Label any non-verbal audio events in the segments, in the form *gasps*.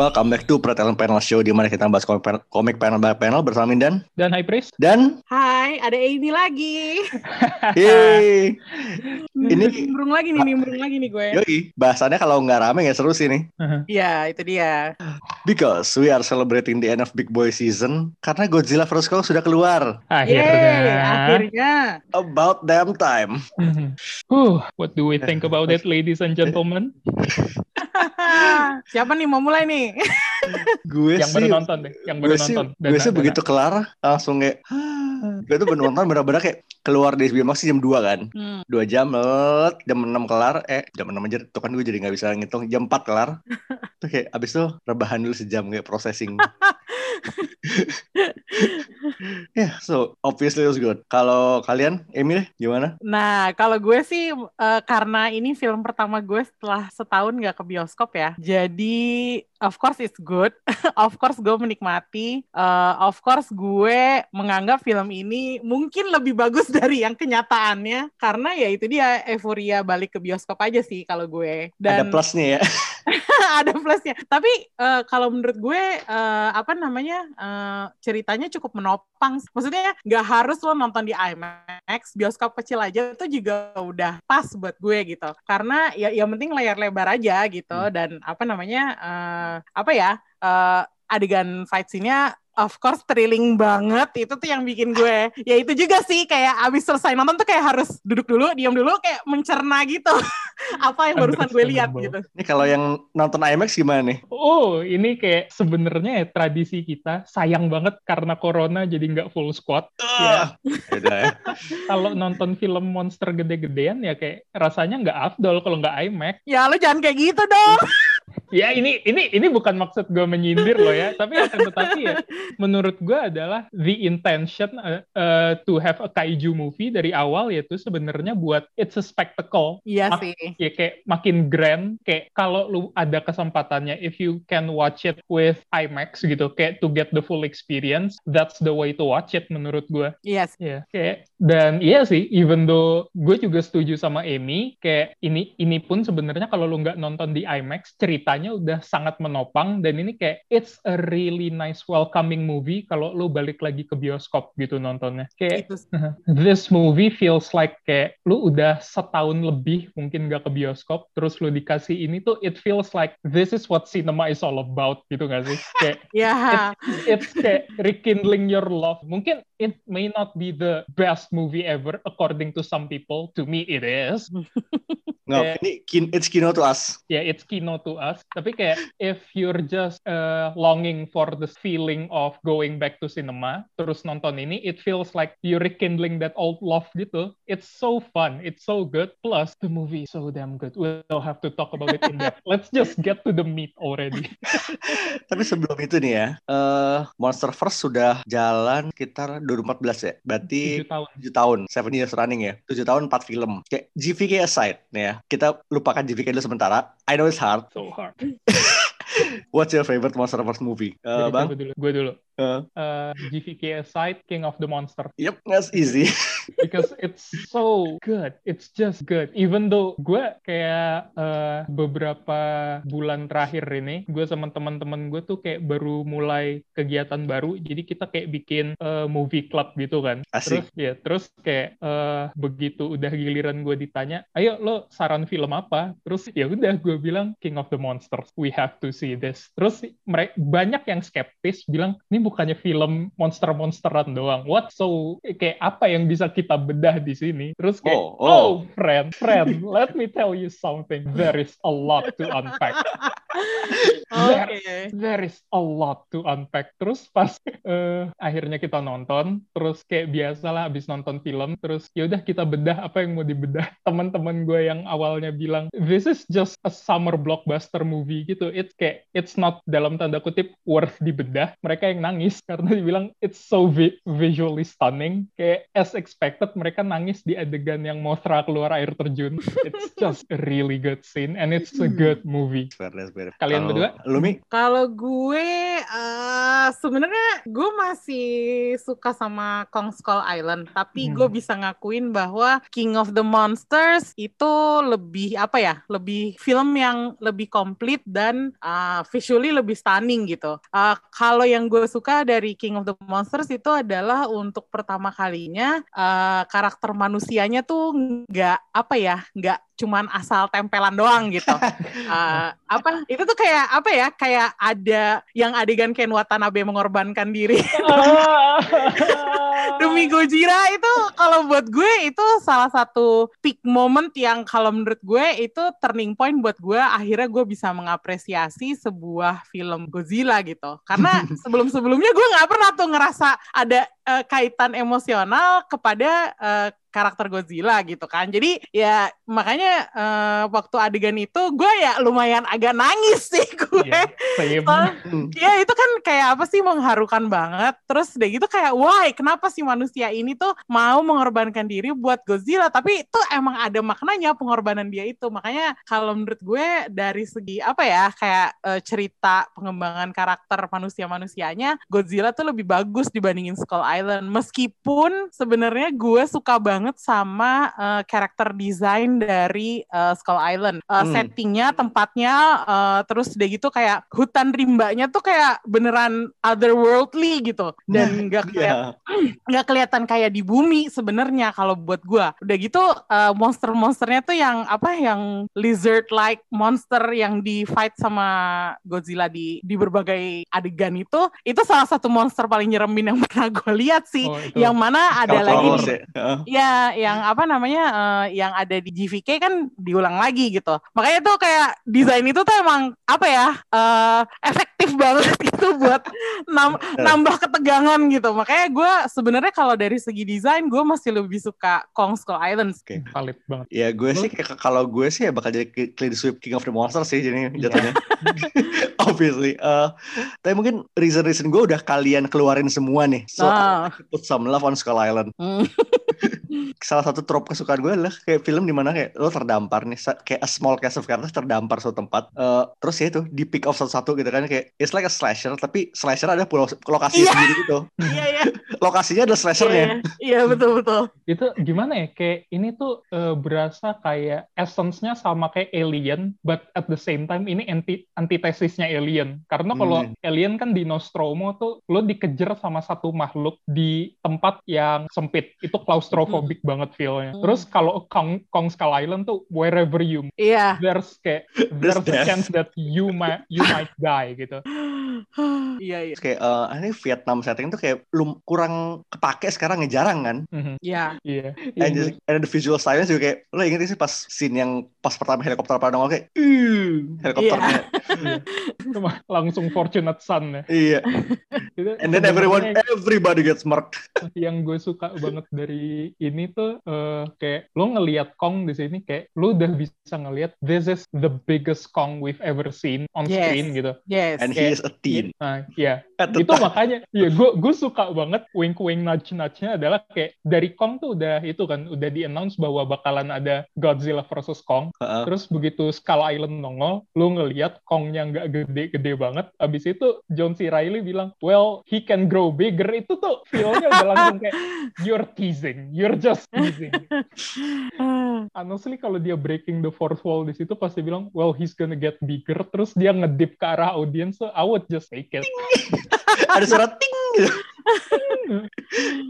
Welcome back to Pretalent Panel Show di mana kita bahas komik, panel, komik panel by panel bersama Mindan Dan High Priest. dan Hai, ada Amy lagi. *laughs* yeay. Ini nimbrung lagi nih, nimbrung lagi nih gue. yoi, bahasannya kalau nggak rame nggak seru sih nih. Iya, itu dia. Because we are celebrating the end of Big Boy season karena Godzilla vs Kong sudah keluar. Yeay, Akhirnya. akhirnya. About damn time. Huh, what do we think about it, ladies and gentlemen? *laughs* *laughs* Siapa nih mau mulai nih? *laughs* Gue yang sih baru nonton deh, yang baru gue sih, nonton. gue sih begitu kelar langsung kayak *gasps* gue tuh bener nonton bener-bener kayak keluar dari HBO Max jam 2 kan Hmm. dua jam let, jam 6 kelar eh jam 6 aja tuh kan gue jadi nggak bisa ngitung jam 4 kelar *laughs* tuh kayak abis tuh rebahan dulu sejam kayak processing *laughs* yeah so obviously it was good kalau kalian Emil gimana Nah, kalau gue sih eh, karena ini film pertama gue setelah setahun nggak ke bioskop ya. Jadi of course it's good. *laughs* of course gue menikmati. Eh, of course gue menganggap film ini mungkin lebih bagus *laughs* dari yang kenyataannya karena ya itu dia euforia balik ke bioskop aja sih kalau gue. ada plusnya ya *laughs* *laughs* ada plusnya. Tapi eh, kalau menurut gue eh, apa namanya eh, ceritanya cukup menopang. Maksudnya nggak harus lo nonton di IMAX, bioskop kecil aja itu juga udah pas buat gue gitu. Karena ya yang penting layar lebar aja gitu Hmm. dan apa namanya eh, apa ya eh, adegan fight scene-nya of course thrilling banget. Itu tuh yang bikin gue ya itu juga sih kayak abis selesai nonton tuh kayak harus duduk dulu diam dulu kayak mencerna gitu. *laughs* Apa yang barusan gue lihat gitu. Ini kalau yang nonton IMAX gimana nih? Oh, ini kayak sebenarnya ya tradisi kita sayang banget karena corona jadi nggak full squad. Ah, yaudah ya. *laughs* Kalau nonton film monster gede-gedean ya kayak rasanya nggak afdol kalau nggak IMAX. Ya lo jangan kayak gitu dong. *laughs* Ya ini ini ini bukan maksud gue menyindir loh ya, tapi akan tetapi ya menurut gue adalah the intention uh, uh, to have a kaiju movie dari awal yaitu sebenarnya buat it's a spectacle. Iya Mak- sih. Ya kayak makin grand, kayak kalau lu ada kesempatannya if you can watch it with IMAX gitu, kayak to get the full experience, that's the way to watch it menurut gue. Iya sih. Iya, kayak dan iya sih, even though gue juga setuju sama Amy, kayak ini ini pun sebenarnya kalau lu nggak nonton di IMAX, ceritanya udah sangat menopang dan ini kayak it's a really nice welcoming movie kalau lu balik lagi ke bioskop gitu nontonnya. Kayak Itu *laughs* this movie feels like kayak lu udah setahun lebih mungkin nggak ke bioskop, terus lu dikasih ini tuh it feels like this is what cinema is all about gitu nggak sih? Kayak *laughs* Ya. it's kayak rekindling your love. Mungkin it may not be the best movie ever according to some people. To me it is. *laughs* nggak Kayak- ini kin- it's kino to us Yeah, it's kino to us. Tapi kayak if you're just uh, longing for the feeling of going back to cinema, terus nonton ini, it feels like you're rekindling that old love gitu. It's so fun. It's so good. Plus the movie is so damn good. We'll have to talk about it in depth. *laughs* Let's just get to the meat already. *laughs* Tapi sebelum itu nih ya, eh Monster First sudah jalan sekitar 2014 ya. Berarti 7 tahun. 7 tahun, 7 years running ya. 7 tahun 4 film. Kayak GVK aside nih ya. Kita lupakan GVK dulu sementara. I know it's hard. So hard. *laughs* What's your favorite Monster First movie? Eh, Jadi bang? gue dulu. Gue dulu. Eh, Uh, GVK aside, King of the Monster. yep, that's easy. *laughs* because it's so good. It's just good. Even though gue kayak eh, beberapa bulan terakhir ini, gue sama teman-teman gue tuh kayak baru mulai kegiatan baru. Jadi kita kayak bikin eh, movie club gitu kan. Asik. Terus ya, terus kayak eh, begitu udah giliran gue ditanya, ayo lo saran film apa? Terus ya udah gue bilang King of the Monsters. We have to see this. Terus mereka banyak yang skeptis bilang ini bukannya film monster-monsteran doang. What so kayak apa yang bisa kita bedah di sini? Terus kayak Oh, oh, oh. friend, friend, let me tell you something. There is a lot to unpack. Oke. there is a lot to unpack. Terus pas eh, akhirnya kita nonton, terus kayak biasa lah abis nonton film, terus ya udah kita bedah apa yang mau dibedah. *laughs* Teman-teman gue yang awalnya bilang this is just a summer blockbuster movie gitu. It's kayak it's not dalam tanda kutip worth dibedah. Mereka yang nangis *laughs* karena dibilang it's so vi- visually stunning. Kayak as expected mereka nangis di adegan yang Mothra keluar air terjun. It's just a really good scene and it's a good movie. Fairness, Kalian Kalau berdua? Lu Mi? Kalau gue eh sebenarnya gue masih suka sama Kong Skull Island, tapi Hmm. gue bisa ngakuin bahwa King of the Monsters itu lebih apa ya? Lebih film yang lebih komplit dan eh, visually lebih stunning gitu. Eh, kalau yang gue suka dari King of the Monsters itu adalah untuk pertama kalinya eh, karakter manusianya tuh nggak apa ya? nggak cuman asal tempelan doang gitu. *laughs* Eh, apa itu tuh kayak apa ya kayak ada yang adegan Ken Watanabe mengorbankan diri. *laughs* Demi Gojira itu kalau buat gue itu salah satu peak moment yang kalau menurut gue itu turning point buat gue. Akhirnya gue bisa mengapresiasi sebuah film Godzilla gitu. Karena *laughs* sebelum-sebelumnya gue nggak pernah tuh ngerasa ada eh, kaitan emosional kepada eh, karakter Godzilla gitu kan. Jadi ya makanya eh, waktu adegan itu gue ya lumayan agak nangis sih *laughs* gue. Iya. Ya itu kan kayak apa sih mengharukan banget. Terus udah gitu kayak why kenapa sih manusia ini tuh mau mengorbankan diri buat Godzilla tapi itu emang ada maknanya pengorbanan dia itu. Makanya kalau menurut gue dari segi apa ya kayak eh, cerita pengembangan karakter manusia-manusianya Godzilla tuh lebih bagus dibandingin Skull Island. Meskipun sebenarnya gue suka banget sama eh, karakter design dari eh, Skull Island. Eh, Hmm. Settingnya, tempatnya, eh, terus udah gitu kayak hutan rimbanya tuh kayak beneran otherworldly gitu dan *laughs* nggak kayak Iya. nggak kelihatan kayak di bumi sebenarnya kalau buat gua. Udah gitu eh, monster-monsternya tuh yang apa yang lizard like monster yang di fight sama Godzilla di di berbagai adegan itu itu salah satu monster paling nyeremin yang *laughs* pernah gue lihat sih. Oh, itu. Yang mana ada Kalau lagi di, ya. Heeh. Ya, yang apa namanya, eh, yang ada di GVK kan diulang lagi gitu. Makanya tuh kayak desain itu tuh emang apa ya, eh, efektif banget *laughs* gitu buat nam- nambah ketegangan gitu. Makanya gue sebenarnya kalau dari segi desain gue masih lebih suka Kong Skull Island. Oke. valid banget. Ya gue sih kayak- kalau gue sih ya bakal jadi clean sweep King of the Monsters sih jadi Iya. jatuhnya. *laughs* Obviously. Eh, tapi mungkin reason-reason gue udah kalian keluarin semua nih. So Ah. I put some love on Skull Island. Hmm. *laughs* Salah satu trope kesukaan gue adalah kayak film di mana kayak lo terdampar nih kayak a small cast of characters terdampar suatu tempat. Eh, terus ya itu di pick off satu-satu gitu kan kayak it's like a slasher tapi slasher ada pulau lokasi Iya. sendiri gitu. *laughs* Iya, iya. *laughs* Lokasinya adalah slashernya. Iya, Iya, betul betul. itu gimana ya kayak ini tuh eh, berasa kayak essence-nya sama kayak alien but at the same time ini anti antitesisnya alien karena kalau Hmm. alien kan di Nostromo tuh lo dikejar sama satu makhluk di tempat yang sempit itu claustrophobic banget feel-nya Hmm. terus kalau Kong, Kong Skull Island tuh wherever you Iya. there's kayak there's a death. chance that you might you might die gitu *sighs* Iya, iya. Terus kayak eh, ini Vietnam setting tuh kayak belum kurang kepake sekarang ya jarang kan. Mhm. Iya. iya And, Iya, just, and the visual style juga kayak lo inget sih pas scene yang pas pertama helikopter pada nongol kayak "Ih," helikopternya iya. Cuma langsung fortunate son ya iya Itu and then everyone everybody gets murked *laughs* yang gue suka banget dari ini tuh eh, kayak lo ngelihat Kong di sini kayak lo udah bisa ngelihat this is the biggest Kong we've ever seen on Yes. screen gitu. Yes. and he is a teen Nah, ya the itu time. makanya ya gue gue suka banget wink wink nudge nudge nya adalah kayak dari Kong tuh udah itu kan udah di announce bahwa bakalan ada Godzilla versus Kong Heeh. terus begitu Skull Island nongol lo ngelihat Kongnya nggak gede-gede banget abis itu John C. Reilly bilang well he can grow bigger itu tuh feelnya udah langsung kayak *laughs* you're teasing you're just *laughs* teasing honestly kalau dia breaking the fourth wall di situ pasti bilang well he's gonna get bigger. Terus dia ngedip ke arah audience so I would just take it. Ada suara ting gitu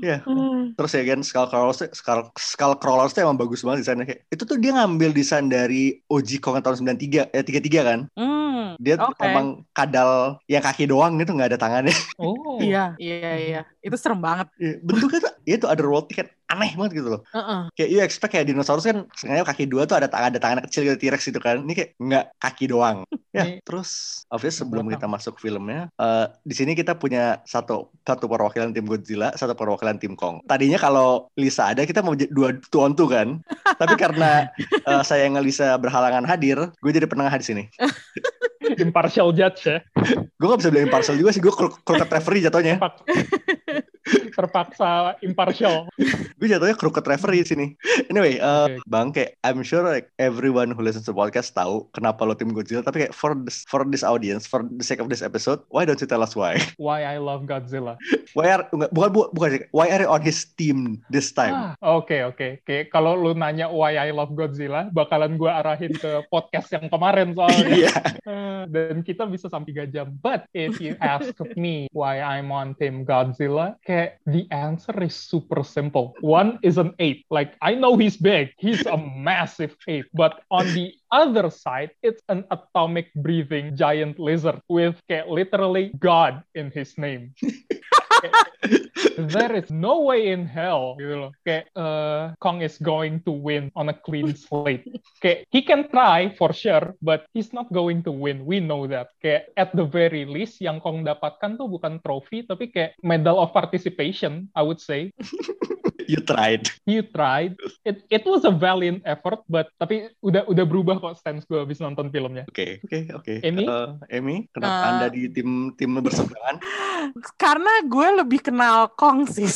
Iya. *laughs* Terus ya kan Skull Crawlers Skull, Skull Crawlers tuh emang bagus banget desainnya kayak. Itu tuh dia ngambil desain dari OG Kong tahun 93 eh 33 kan. Hmm, Dia tuh Oke. emang kadal yang kaki doang gitu nggak ada tangannya. Oh. *laughs* Iya, iya, iya. Itu serem banget. Iya, Bentuknya tuh ya itu otherworld kan aneh banget gitu loh. Heeh. Kayak you expect kayak dinosaurus kan sengaja kaki dua tuh ada tangan ada tangan kecil gitu T-Rex gitu kan. Ini kayak nggak kaki doang. *laughs* Ya, terus obvious sebelum kita masuk filmnya, eh di sini kita punya satu satu perwakilan tim Godzilla, satu perwakilan tim Kong. Tadinya kalau Lisa ada kita mau jadi dua two on two kan. Tapi karena eh, saya yang Lisa berhalangan hadir, gue jadi penengah di sini. Impartial judge ya. Gue gak bisa bilang impartial juga sih, gue crooked referee jatuhnya. Terpak- Terpaksa impartial. *laughs* gue jatuhnya crooked referee di sini. Anyway, uh, Oke. Bang, kayak I'm sure like everyone who listens to podcast tahu kenapa lo tim Godzilla, tapi kayak for this, for this audience, for the sake of this episode, why don't you tell us why? *laughs* Why I love Godzilla. Why are enggak, bukan bu- bukan sih, why are you on his team this time? Ah, Oke oke oke. Kalau lu nanya why I love Godzilla, bakalan gua arahin ke podcast yang kemarin soalnya. Iya. Eh, Dan kita bisa sampai 3 jam. But if you ask me why I'm on Team Godzilla, kayak the answer is super simple. One is an ape. Like I know he's big. He's a *laughs* massive ape. But on the other side, it's an atomic breathing giant lizard with literally God in his name. *laughs* There is no way in hell gitu loh. Kayak uh, Kong is going to win on a clean *laughs* slate. Kayak he can try for sure, but he's not going to win. We know that. Kayak at the very least yang Kong dapatkan tuh bukan trophy tapi kayak medal of participation, I would say. You tried. He tried. It it was a valiant effort, but tapi udah udah berubah kok stance gue habis nonton filmnya. Oke, oke, oke. Amy? Eh, Amy, kenapa Eh. Anda di tim tim berseberangan? Karena gue lebih kenal Kong sih Ah,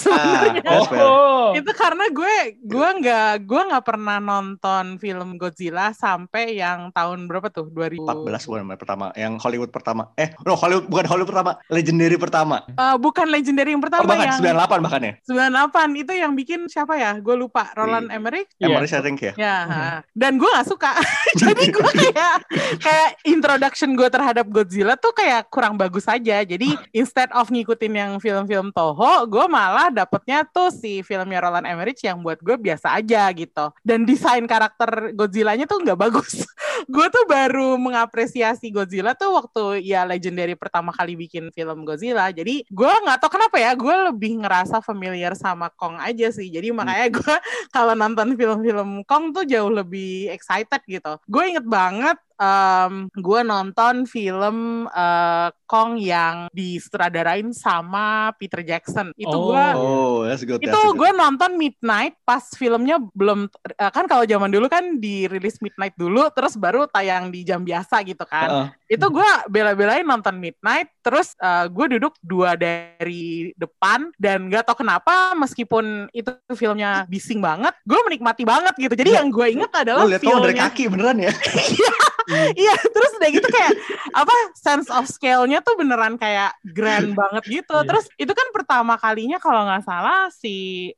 sebenarnya. fair. Oh, itu karena gue gue nggak gue nggak pernah nonton film Godzilla sampai yang tahun berapa tuh 2000 14 bukan yang pertama, yang Hollywood pertama. Eh, no, Hollywood bukan Hollywood pertama, Legendary pertama. Eh, bukan Legendary yang Oh, pertama bahkan yang 98 bahkan ya. 98 itu yang bikin siapa ya gue lupa Roland Si- Emmerich Iya. Emmerich I think ya. ya ha. dan gue nggak suka *laughs* jadi gue *laughs* kayak kayak introduction gue terhadap Godzilla tuh kayak kurang bagus aja jadi instead of ngikutin yang film-film Toho gue malah dapetnya tuh si filmnya Roland Emmerich yang buat gue biasa aja gitu. Dan desain karakter Godzilla-nya tuh nggak bagus. *laughs* Gue tuh baru mengapresiasi Godzilla tuh waktu ya Legendary pertama kali bikin film Godzilla. Jadi gue nggak tahu kenapa ya gue lebih ngerasa familiar sama Kong aja sih. Jadi makanya gue *laughs* kalau nonton film-film Kong tuh jauh lebih excited gitu. Gue inget banget um, gue nonton film uh, Kong yang disutradarain sama Peter Jackson. Itu Oh. gue Oh, that's good. itu that's good. gue nonton Midnight pas filmnya belum uh, kan kalau zaman dulu kan dirilis Midnight dulu terus baru tayang di jam biasa gitu kan Heeh. itu gue bela-belain nonton Midnight terus uh, gue duduk dua dari depan dan gak tau kenapa meskipun itu filmnya bising banget gue menikmati banget gitu jadi Iya. yang gue inget adalah Lo lihat kamu dari feelnya kaki beneran ya? *laughs* *laughs* *laughs* iya terus udah gitu kayak apa sense of scale-nya tuh beneran kayak grand *laughs* banget gitu Iya. terus itu kan pertama kalinya kalau nggak salah si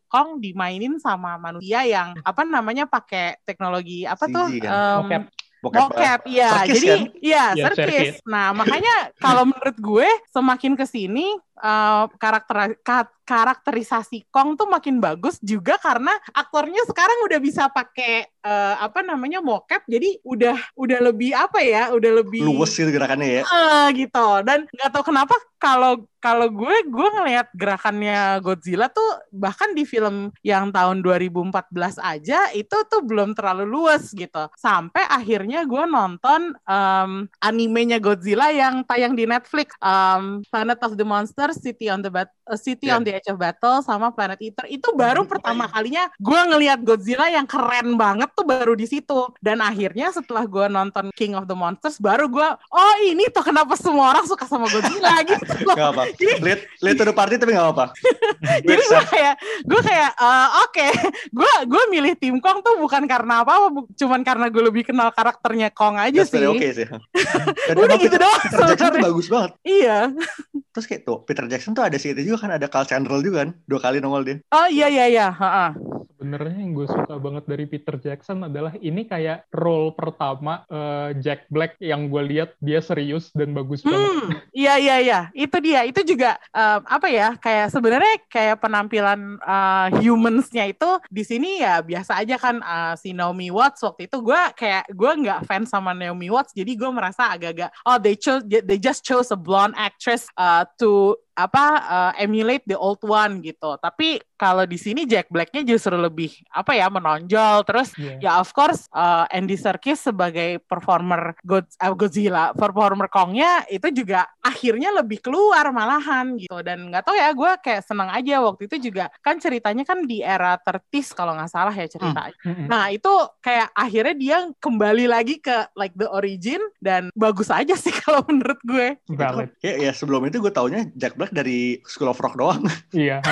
Kong dimainin sama manusia yang apa namanya pakai teknologi apa tuh CG kan? Em, Mocap. Bokep, Mocap, iya. circus Jadi, kan? iya, Iya, circus. circus. Nah, makanya kalau menurut gue semakin ke sini eh, karakter ka- karakterisasi Kong tuh makin bagus juga karena aktornya sekarang udah bisa pakai eh, apa namanya mocap. Jadi udah udah lebih apa ya? Udah lebih luwes gitu gerakannya ya. Eh, gitu dan nggak tahu kenapa kalau kalau gue gue ngelihat gerakannya Godzilla tuh bahkan di film yang tahun 2014 aja itu tuh belum terlalu luas gitu sampai akhirnya gue nonton em, animenya Godzilla yang tayang di Netflix em, Planet of the City on the Bat eh, City Yeah. on the Edge of Battle sama Planet Eater itu baru pertama kalinya gue ngelihat Godzilla yang keren banget tuh baru di situ dan akhirnya setelah gue nonton King of the Monsters baru gue oh ini tuh kenapa semua orang suka sama Godzilla *laughs* gitu loh. Gak apa. Lihat lihat the party tapi gak apa. *laughs* Jadi gue kayak gue kayak eh, oke *laughs* gue gue milih tim Kong tuh bukan karena apa, bu- cuman karena gue lebih kenal karakternya Kong aja That's sih. very okay sih. Udah gitu doang Jackson tuh bagus banget. Iya. Terus kayak tuh Peter Jackson tuh ada si itu juga kan ada Carl Chandler juga kan. Dua kali nongol dia. Oh iya iya iya. Ha-ha. Sebenarnya yang gue suka banget dari Peter Jackson adalah ini kayak role pertama uh, Jack Black yang gue lihat dia serius dan bagus banget. Hmm, iya iya iya, itu dia. Itu juga um, apa ya? Kayak sebenarnya kayak penampilan uh, humans-nya itu di sini ya biasa aja kan uh, si Naomi Watts waktu itu gue kayak gue nggak fans sama Naomi Watts, jadi gue merasa agak-agak oh they chose they just chose a blonde actress uh, to apa uh, emulate the old one gitu. Tapi kalau di sini Jack Blacknya justru lebih apa ya menonjol. Terus yeah. ya of course uh, Andy Serkis sebagai performer God, uh, Godzilla, performer Kongnya itu juga akhirnya lebih keluar malahan gitu. Dan nggak tahu ya gue kayak seneng aja waktu itu juga kan ceritanya kan di era tertis kalau nggak salah ya ceritanya. Mm. Nah itu kayak akhirnya dia kembali lagi ke like the origin dan bagus aja sih *laughs* kalau menurut gue. Valid. Ya, ya sebelum itu gue taunya Jack Black dari School of Rock doang. Iya.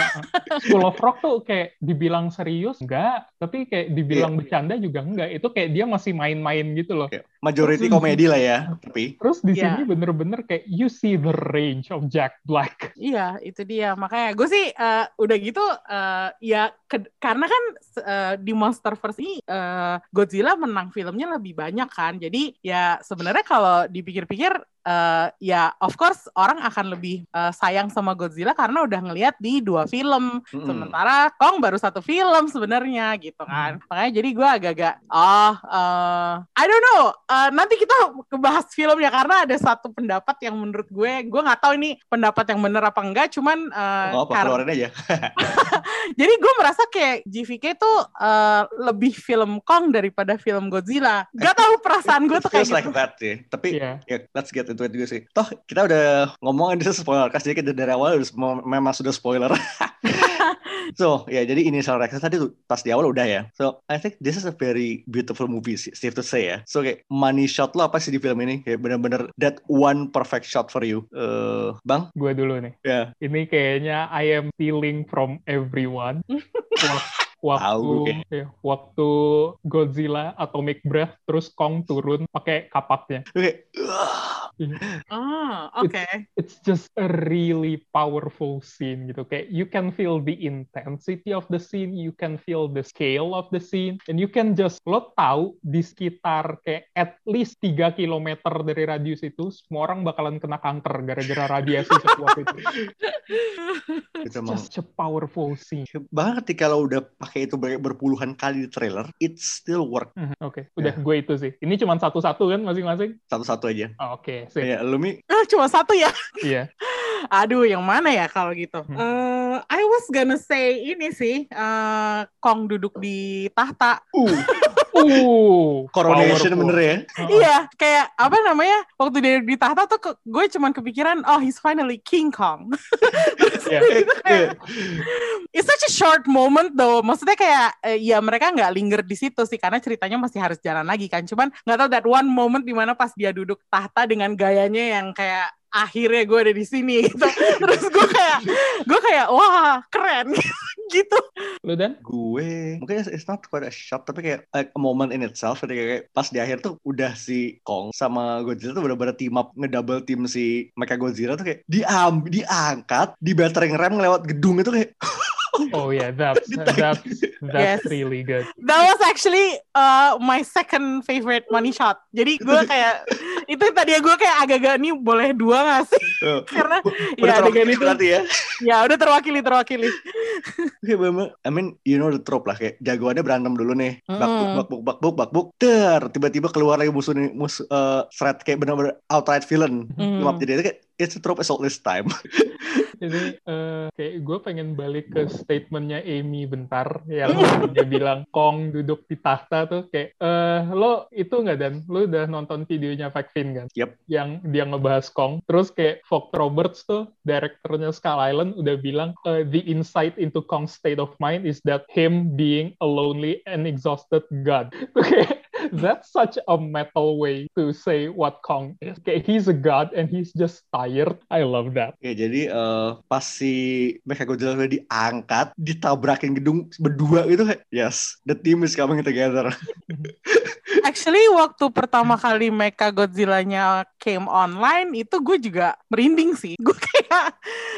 School of Rock tuh kayak dibilang serius enggak, tapi kayak dibilang yeah. bercanda juga enggak. Itu kayak dia masih main-main gitu loh. Yeah. Majority komedi lah ya, tapi. Terus di yeah. sini bener-bener kayak you see the range of Jack Black. Iya, itu dia. Makanya gue sih uh, udah gitu uh, ya ke, karena kan uh, di Monsterverse ini uh, Godzilla menang filmnya lebih banyak kan. Jadi ya sebenarnya kalau dipikir-pikir uh, ya of course orang akan lebih uh, sayang sama Godzilla karena udah ngelihat di dua film hmm. sementara Kong baru satu film sebenarnya gitu kan hmm. makanya jadi gue agak-agak oh uh, I don't know uh, nanti kita kebahas filmnya karena ada satu pendapat yang menurut gue gue nggak tahu ini pendapat yang bener apa enggak cuman uh, oh, apa keluarin aja *laughs* jadi gue merasa kayak GVK tuh uh, lebih film Kong daripada film Godzilla gak tahu perasaan gue tuh kayak gitu like that sih tapi yeah. yeah, let's get itu juga sih. Toh kita udah ngomongin itu *laughs* spoiler kasih jadi dari awal udah, memang sudah spoiler. *laughs* *laughs* so ya yeah, jadi initial reaction tadi tuh pas di awal udah ya. So I think this is a very beautiful movie sih, safe to say ya. So kayak money shot lo apa sih di film ini? Kayak bener-bener that one perfect shot for you. Uh, bang? Gue dulu nih. Ya. Yeah. Ini kayaknya I am feeling from everyone. *laughs* waktu ya, waktu Godzilla Atomic Breath terus Kong turun pakai kapaknya. Oke. Okay. *laughs* Ah, oke. Okay. It's, it's just a really powerful scene gitu. Kayak you can feel the intensity of the scene, you can feel the scale of the scene, and you can just lo tahu di sekitar kayak at least 3 km dari radius itu semua orang bakalan kena kanker gara-gara radiasi sekuat itu. *laughs* It's just such a powerful scene. Bahkan ketika lo udah pakai itu berpuluhan kali di trailer, it still work. Mm -hmm. Oke, okay. udah yeah. gue itu sih. Ini cuma satu-satu kan masing-masing? Satu-satu aja. Oh, Oke, okay. Iya, lu Mi? Ah, cuma satu ya? Iya. *laughs* Aduh, yang mana ya kalau gitu? Hmm. Uh, I was gonna say ini sih, uh, Kong duduk di tahta. Uh. *laughs* Uh, coronation bener ya? Iya, kayak apa namanya? Waktu dia di tahta tuh gue cuman kepikiran, oh he's finally King Kong. *laughs* yeah. kayak, it's such a short moment though. Maksudnya kayak eh, ya mereka nggak linger di situ sih karena ceritanya masih harus jalan lagi kan. Cuman nggak tahu that one moment di mana pas dia duduk tahta dengan gayanya yang kayak akhirnya gue ada di sini gitu. Terus gue kayak gue kayak wah keren *laughs* gitu. Lu dan? Gue mungkin it's not quite a shot tapi kayak like a moment in itself ketika kayak pas di akhir tuh udah si Kong sama Godzilla tuh bener-bener team up ngedouble team si Mecha Godzilla tuh kayak diam diangkat di battering ram lewat gedung itu kayak *laughs* Oh yeah, that's *laughs* that's that's yes. really good. That was actually uh, my second favorite money shot. Jadi gue kayak *laughs* itu tadi gue kayak agak-agak nih boleh dua gak sih? Oh. *laughs* Karena udah ya adegan itu berarti ya. Ya udah terwakili terwakili. Oke, okay, I mean you know the trope lah kayak jagoannya berantem dulu nih. Bakbuk bakbuk bakbuk bakbuk ter tiba-tiba keluar lagi musuh nih musuh uh, threat kayak benar-benar outright villain. Mm. Jadi itu kayak it's a trope as old this time. *laughs* Ini uh, kayak gue pengen balik ke statementnya Amy bentar yang *laughs* dia bilang Kong duduk di tahta tuh kayak uh, lo itu nggak dan lo udah nonton videonya Fin kan? Yep. Yang dia ngebahas Kong. Terus kayak Fox Roberts tuh direkturnya Skull Island udah bilang uh, the insight into Kong's state of mind is that him being a lonely and exhausted god. *laughs* kayak that's such a metal way to say what Kong is. Okay, he's a god and he's just tired. I love that. Oke, jadi uh, pas si Mechagodzilla udah diangkat, ditabrakin gedung berdua gitu yes, the team is coming together. *laughs* Actually, waktu pertama kali Mecha Godzilla-nya came online, itu gue juga merinding sih. Gue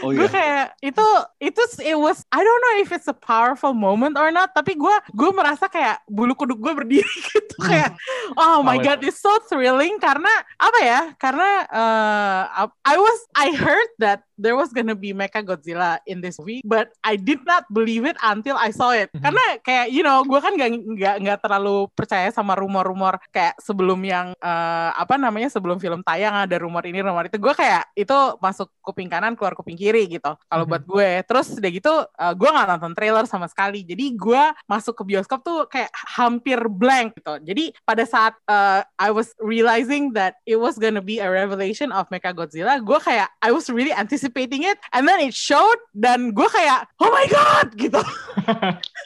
Oh gue iya. kayak itu itu it was I don't know if it's a powerful moment or not tapi gue gue merasa kayak bulu kuduk gue berdiri *laughs* gitu kayak oh my god it's so thrilling karena apa ya karena uh, I was I heard that there was gonna be Mecha Godzilla in this movie but I did not believe it until I saw it. Mhm. karena kayak you know gue kan nggak nggak nggak terlalu percaya sama rumor-rumor kayak sebelum yang uh, apa namanya sebelum film tayang ada rumor ini rumor itu. Gue kayak itu masuk kuping kanan keluar kuping kiri gitu kalau Mhm. buat gue. Terus udah gitu uh, gue nggak nonton trailer sama sekali. Jadi gue masuk ke bioskop tuh kayak hampir blank gitu. Jadi pada saat uh, I was realizing that it was gonna be a revelation of Mechagodzilla gue kayak I was really anticipating it and then it showed dan gue kayak oh my god! gitu.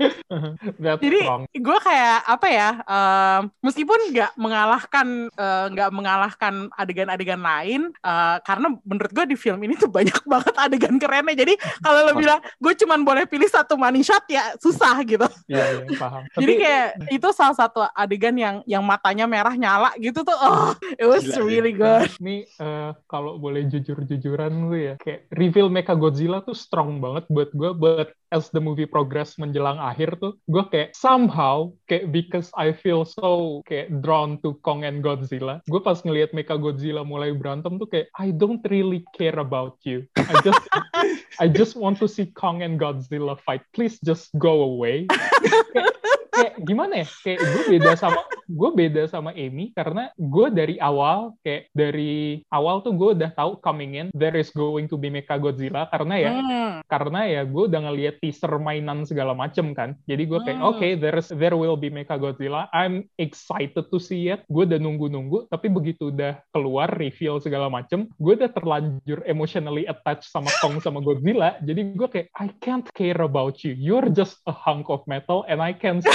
*laughs* Jadi gue kayak apa ya um, meskipun nggak mengalahkan uh, nggak mengalahkan adegan-adegan lain uh, karena menurut gue di film ini tuh banyak banget adegan kerennya. Jadi kalau lo bilang gue cuman boleh pilih satu money shot ya susah gitu. Iya, iya, paham. *laughs* jadi kayak itu salah satu adegan yang yang matanya merah nyala gitu tuh oh it was Gila, really good. Ini eh, kalau boleh jujur-jujuran gue ya, kayak reveal Mechagodzilla tuh strong banget buat gue, but as the movie progress menjelang akhir tuh, gue kayak somehow, kayak because I feel so kayak drawn to Kong and Godzilla, gue pas ngelihat Mechagodzilla mulai berantem tuh kayak, I don't really care about you. I just, *laughs* I just want to see Kong and Godzilla fight. Please just go away. *laughs* kayak, gimana ya? Kayak gue beda sama gue beda sama Amy karena gue dari awal kayak dari awal tuh gue udah tahu coming in there is going to be Mechagodzilla karena ya Hmm. karena ya gue udah ngeliat teaser mainan segala macem kan jadi gue kayak Hmm. oke there is there will be Mechagodzilla I'm excited to see it gue udah nunggu-nunggu tapi begitu udah keluar reveal segala macem gue udah terlanjur emotionally attached sama Kong sama Godzilla jadi gue kayak I can't care about you you're just a hunk of metal and I can see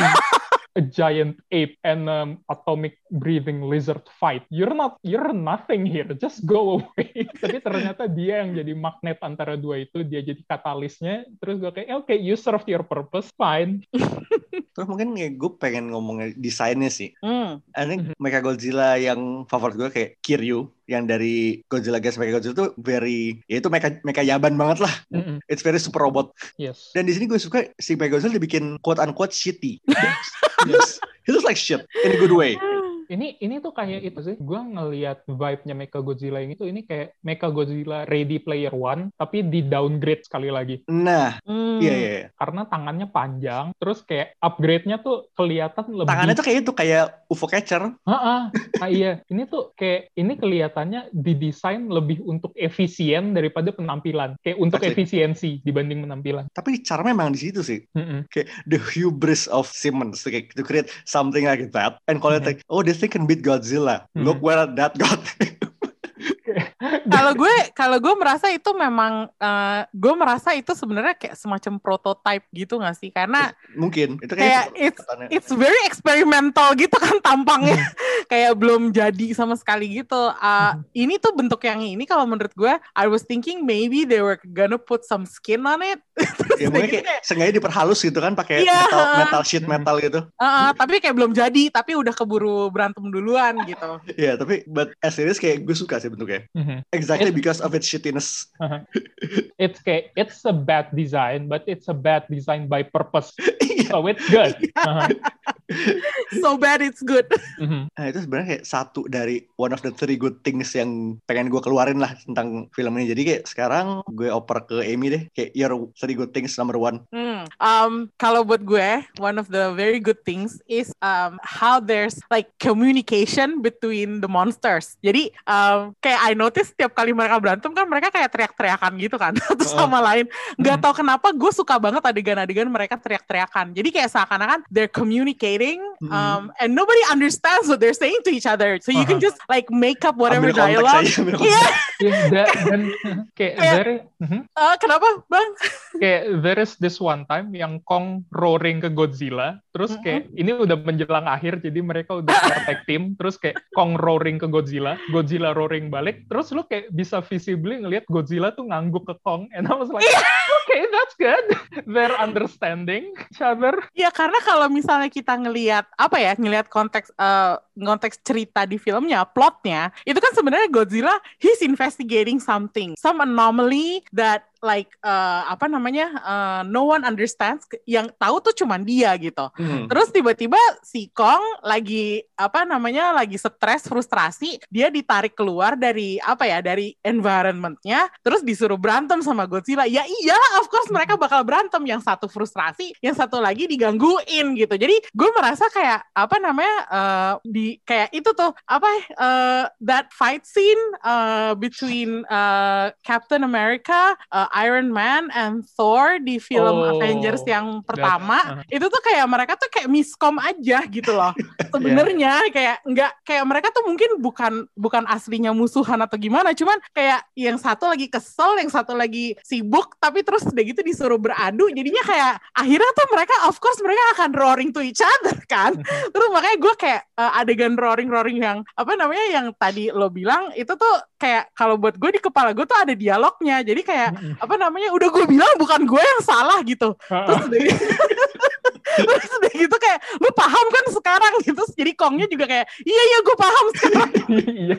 a giant ape and um, atomic breathing lizard fight. You're not, you're nothing here. Just go away. *laughs* Tapi ternyata dia yang jadi magnet antara dua itu, dia jadi katalisnya. Terus gue kayak, oke, you served your purpose, fine. *laughs* Terus mungkin kayak gue pengen ngomong desainnya sih. Hmm. I think Mhm. Mechagodzilla yang favorit gue kayak Kiryu yang dari Godzilla vs Mechagodzilla tuh very ya itu mecha mecha yaban banget lah. Mm-mm. It's very super robot. Yes. Dan di sini gue suka si Mechagodzilla dibikin quote unquote shitty. *laughs* yes. He looks like shit in a good way. *sighs* Ini ini tuh kayak itu sih. Gue ngelihat vibe-nya Mechagodzilla ini tuh ini kayak Mechagodzilla Ready Player One, tapi di downgrade sekali lagi. Nah, Hmm. iya iya. iya. Karena tangannya panjang, terus kayak upgrade-nya tuh kelihatan lebih Tangannya tuh kayak itu kayak UFO catcher. Heeh. Nah, iya, ini tuh kayak ini kelihatannya didesain lebih untuk efisien daripada penampilan. Kayak untuk efisiensi dibanding penampilan. Tapi cara memang di situ sih. Mm-mm. Kayak the hubris of Simmons to, kayak, to create something like that. And call it Mhm. like, oh this thing can beat Godzilla. Look Mhm. where that got. *laughs* kalau gue kalau gue merasa itu memang eh, gue merasa itu sebenarnya kayak semacam prototype gitu gak sih karena Mungkin. Itu kayak kayak it's it's very experimental gitu kan tampangnya *laughs* kayak belum jadi sama sekali gitu Uh, ini tuh bentuk yang ini kalau menurut gue I was thinking maybe they were gonna put some skin on it *laughs* ya mungkin kayak sengaja diperhalus gitu kan pakai Iya. metal, metal sheet metal gitu. Uh, uh, tapi kayak belum jadi tapi udah keburu berantem duluan gitu Iya, tapi but as it is kayak gue suka sih bentuknya. Mhm. *laughs* Exactly It- because of its shittiness. It's kayak it's a bad design, but it's a bad design by purpose. *laughs* So it's good. *laughs* Uh-huh. so bad it's good Mhm. Nah itu sebenarnya kayak satu dari one of the three good things yang pengen gue keluarin lah tentang film ini. Jadi kayak sekarang gue oper ke Amy deh. Kayak your three good things number one. Hmm. Um, kalau buat gue, one of the very good things is um, how there's like communication between the monsters. Jadi um, kayak I notice tiap kali mereka berantem kan mereka kayak teriak-teriakan gitu kan *laughs* satu Oh. sama lain. Gak Mhm. tau kenapa gue suka banget adegan-adegan mereka teriak-teriakan. Jadi kayak seakan-akan they're communicating um, and nobody understands what they're saying to each other. So you can Uh-huh. just like make up whatever ambil dialogue. Iya. *laughs* Yeah, dan kayak very mhm. uh, kenapa bang? kayak there is this one time yang Kong roaring ke Godzilla, terus kayak ini udah menjelang akhir, jadi mereka udah tag team, terus kayak Kong roaring ke Godzilla, Godzilla roaring balik, terus lu kayak bisa visibly ngelihat Godzilla tuh ngangguk ke Kong, and I was like, okay, that's good. They're understanding each other. Ya karena kalau misalnya kita ngelihat apa ya, ngelihat konteks uh, konteks cerita di filmnya, plotnya, itu kan sebenarnya Godzilla he's investigating something, some anomaly that like uh, apa namanya uh, no one understands yang tahu tuh cuman dia gitu. Hmm. terus tiba-tiba si Kong lagi apa namanya lagi stres frustrasi dia ditarik keluar dari apa ya dari environmentnya terus disuruh berantem sama Godzilla. Ya iya of course mereka bakal berantem. Yang satu frustrasi yang satu lagi digangguin gitu. Jadi gue merasa kayak apa namanya uh, di kayak itu tuh apa uh, that fight scene uh, between uh, Captain America uh, Iron Man and Thor di film oh, Avengers yang pertama uh. itu tuh kayak mereka tuh kayak miskom aja gitu loh *laughs* sebenarnya yeah. kayak nggak kayak mereka tuh mungkin bukan bukan aslinya musuhan atau gimana cuman kayak yang satu lagi kesel yang satu lagi sibuk tapi terus udah gitu disuruh beradu jadinya kayak akhirnya tuh mereka of course mereka akan roaring to each other kan terus makanya gue kayak uh, adegan roaring roaring yang apa namanya yang tadi lo bilang itu tuh kayak kalau buat gue di kepala gue tuh ada dialognya. Jadi kayak apa namanya udah gue bilang bukan gue yang salah gitu. Terus udah, *laughs* terus udah gitu kayak lu paham kan sekarang gitu. Jadi kongnya juga kayak iya iya gue paham sekarang. *laughs* Iya.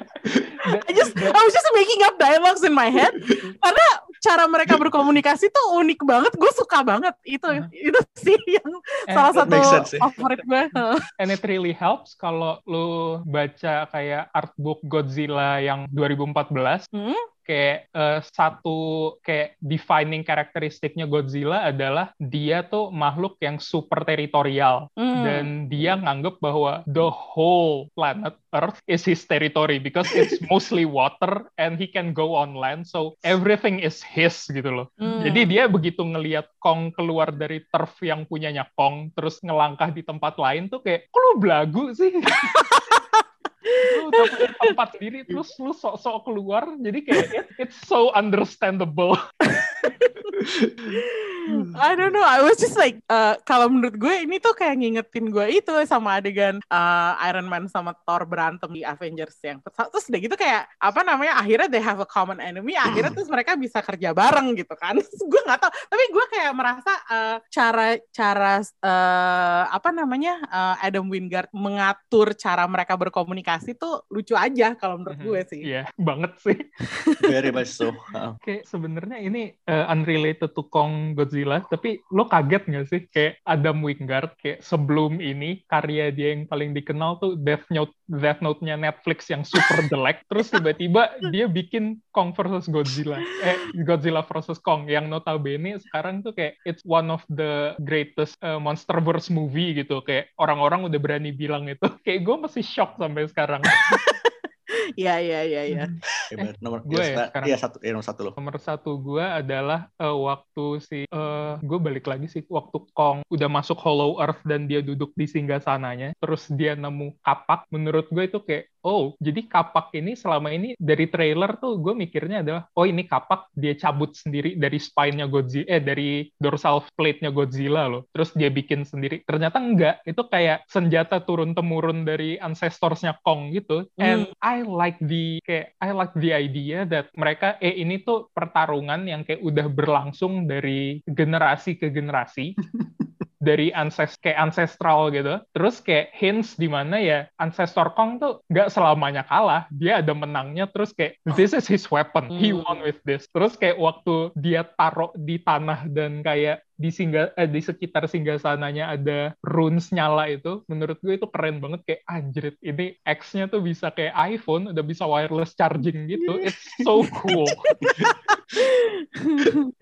I just I was just making up dialogues in my head. *laughs* Karena cara mereka berkomunikasi tuh unik banget. Gue suka banget. Itu itu sih yang And salah satu favorit gue *laughs* and it really helps kalau lu baca kayak artbook Godzilla yang 2014 hmm? Kayak uh, satu kayak defining karakteristiknya Godzilla adalah dia tuh makhluk yang super teritorial mm. dan dia nganggep bahwa the whole planet Earth is his territory because it's *laughs* mostly water and he can go on land so everything is his gitu loh. Mm. Jadi dia begitu ngelihat Kong keluar dari turf yang punyanya Kong terus ngelangkah di tempat lain tuh kayak kok lu belagu sih? *laughs* lu udah tempat sendiri terus lu sok-sok keluar jadi kayak it, it's so understandable. I don't know I was just like uh, kalau menurut gue ini tuh kayak ngingetin gue itu sama adegan uh, Iron Man sama Thor berantem di Avengers yang terus udah gitu kayak apa namanya akhirnya they have a common enemy akhirnya terus mereka bisa kerja bareng gitu kan. *laughs* Gue nggak tahu tapi gue kayak merasa uh, cara cara uh, apa namanya uh, Adam Wingard mengatur cara mereka berkomunikasi tuh lucu aja kalau menurut gue sih. Iya yeah, banget sih. Very much so. *laughs* Oke sebenarnya ini uh, unrelated to Kong Godzilla Godzilla, tapi lo kaget nggak sih? Kayak Adam Wingard kayak sebelum ini karya dia yang paling dikenal tuh Death Note Death Note-nya Netflix yang super jelek, terus tiba-tiba dia bikin Kong versus Godzilla, eh Godzilla versus Kong yang notabene sekarang tuh kayak it's one of the greatest uh, monsterverse movie gitu, kayak orang-orang udah berani bilang itu, *laughs* kayak gue masih shock sampai sekarang. Iya iya iya iya. *laughs* Eh, nomor gue ya, ya iya satu ya nomor satu loh. Nomor satu gue adalah uh, waktu si uh, gue balik lagi sih waktu Kong udah masuk Hollow Earth dan dia duduk di singgah sananya, terus dia nemu kapak. Menurut gue itu kayak oh jadi kapak ini selama ini dari trailer tuh gue mikirnya adalah oh ini kapak dia cabut sendiri dari spine-nya Godzilla eh dari dorsal plate-nya Godzilla loh. Terus dia bikin sendiri. Ternyata enggak. Itu kayak senjata turun temurun dari ancestors-nya Kong gitu. And I like the kayak I like the idea that mereka eh ini tuh pertarungan yang kayak udah berlangsung dari generasi ke generasi *laughs* dari ancest kayak ancestral gitu. Terus kayak hints di mana ya ancestor Kong tuh nggak selamanya kalah. Dia ada menangnya terus kayak this is his weapon. He hmm. won with this. Terus kayak waktu dia taruh di tanah dan kayak di singgah eh, di sekitar singgah sananya ada runes nyala itu menurut gue itu keren banget kayak anjrit ini X-nya tuh bisa kayak iPhone udah bisa wireless charging gitu it's so cool. *laughs*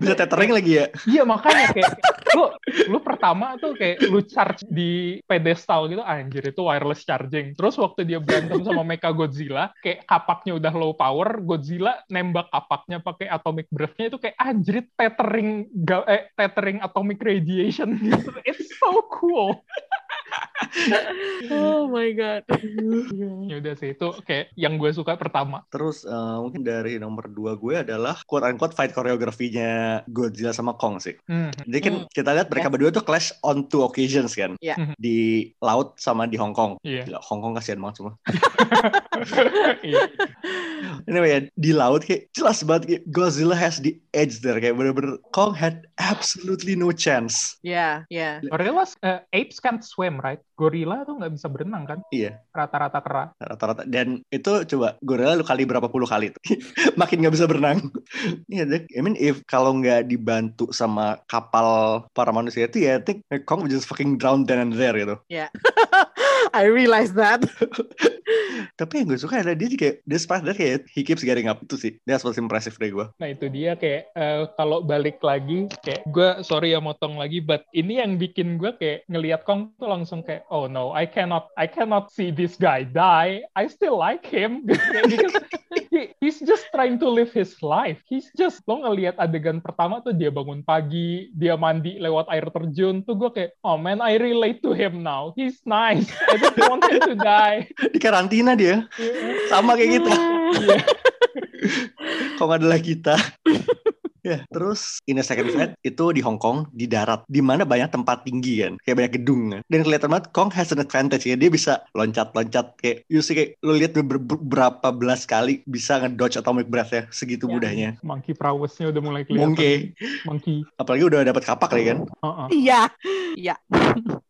Bisa tethering lagi ya? Iya makanya kayak lu lu pertama tuh kayak lu charge di pedestal gitu anjir itu wireless charging. Terus waktu dia berantem sama Mecha Godzilla kayak kapaknya udah low power Godzilla nembak kapaknya pakai atomic breath-nya itu kayak anjrit tethering eh tethering atomic radiation. *laughs* It's so cool. Oh my god. *laughs* ya udah sih itu kayak yang gue suka pertama Terus eh, mungkin dari nomor dua gue adalah quote unquote fight koreografinya Godzilla sama Kong sih. Hmm. Jadi kan Hmm. kita lihat mereka berdua tuh clash on two occasions kan. Iya. Mhm. Di laut sama di Hong Kong. Iya. Gila, Hong Kong kasihan banget semua. *laughs* Iya. Anyway, ya, di laut kayak jelas banget kayak Godzilla has the edge there kayak bener-bener Kong had absolutely no chance. Ya, ya. Gorillas, eh, apes can't swim, right? Gorilla tuh nggak bisa berenang kan? Iya, Rata-rata kera. rata-rata. Dan itu coba gorilla lu kali berapa puluh kali tuh. *laughs* Makin nggak bisa berenang. Iya, deh. I mean if kalau nggak dibantu sama kapal para manusia itu ya I think Kong just fucking drown then and there gitu. *laughs* I realize that. *laughs* Tapi yang gue suka adalah dia kayak despite that kayak he keeps getting up itu sih. That's what's impressive dari gue. Nah itu dia kayak eh, kalau balik lagi kayak gue sorry ya motong lagi, but ini yang bikin gue kayak ngelihat Kong tuh langsung kayak oh no I cannot I cannot see this guy die. I still like him *laughs* because *laughs* he- he's just trying to live his life. He's just lo ngelihat adegan pertama tuh dia bangun pagi, dia mandi lewat air terjun tuh gue kayak oh man I relate to him now. He's nice. I don't want him to die. *laughs* Di karantina dia sama kayak kita. Iya. *laughs* Kong adalah kita. *laughs* Ya, terus in a second fight *clears throat* itu di Hong Kong di darat, di mana banyak tempat tinggi kan, kayak banyak gedung kan. Dan kelihatan banget Kong has an advantage ya, dia bisa loncat-loncat kayak you see kayak lu lihat ber- ber- berapa belas kali bisa ngedodge atomic breath ya, segitu Ya. mudahnya. Monkey prowessnya udah mulai kelihatan. Monkey, Monkey. apalagi udah dapat kapak lagi kan. Heeh. Iya. Iya.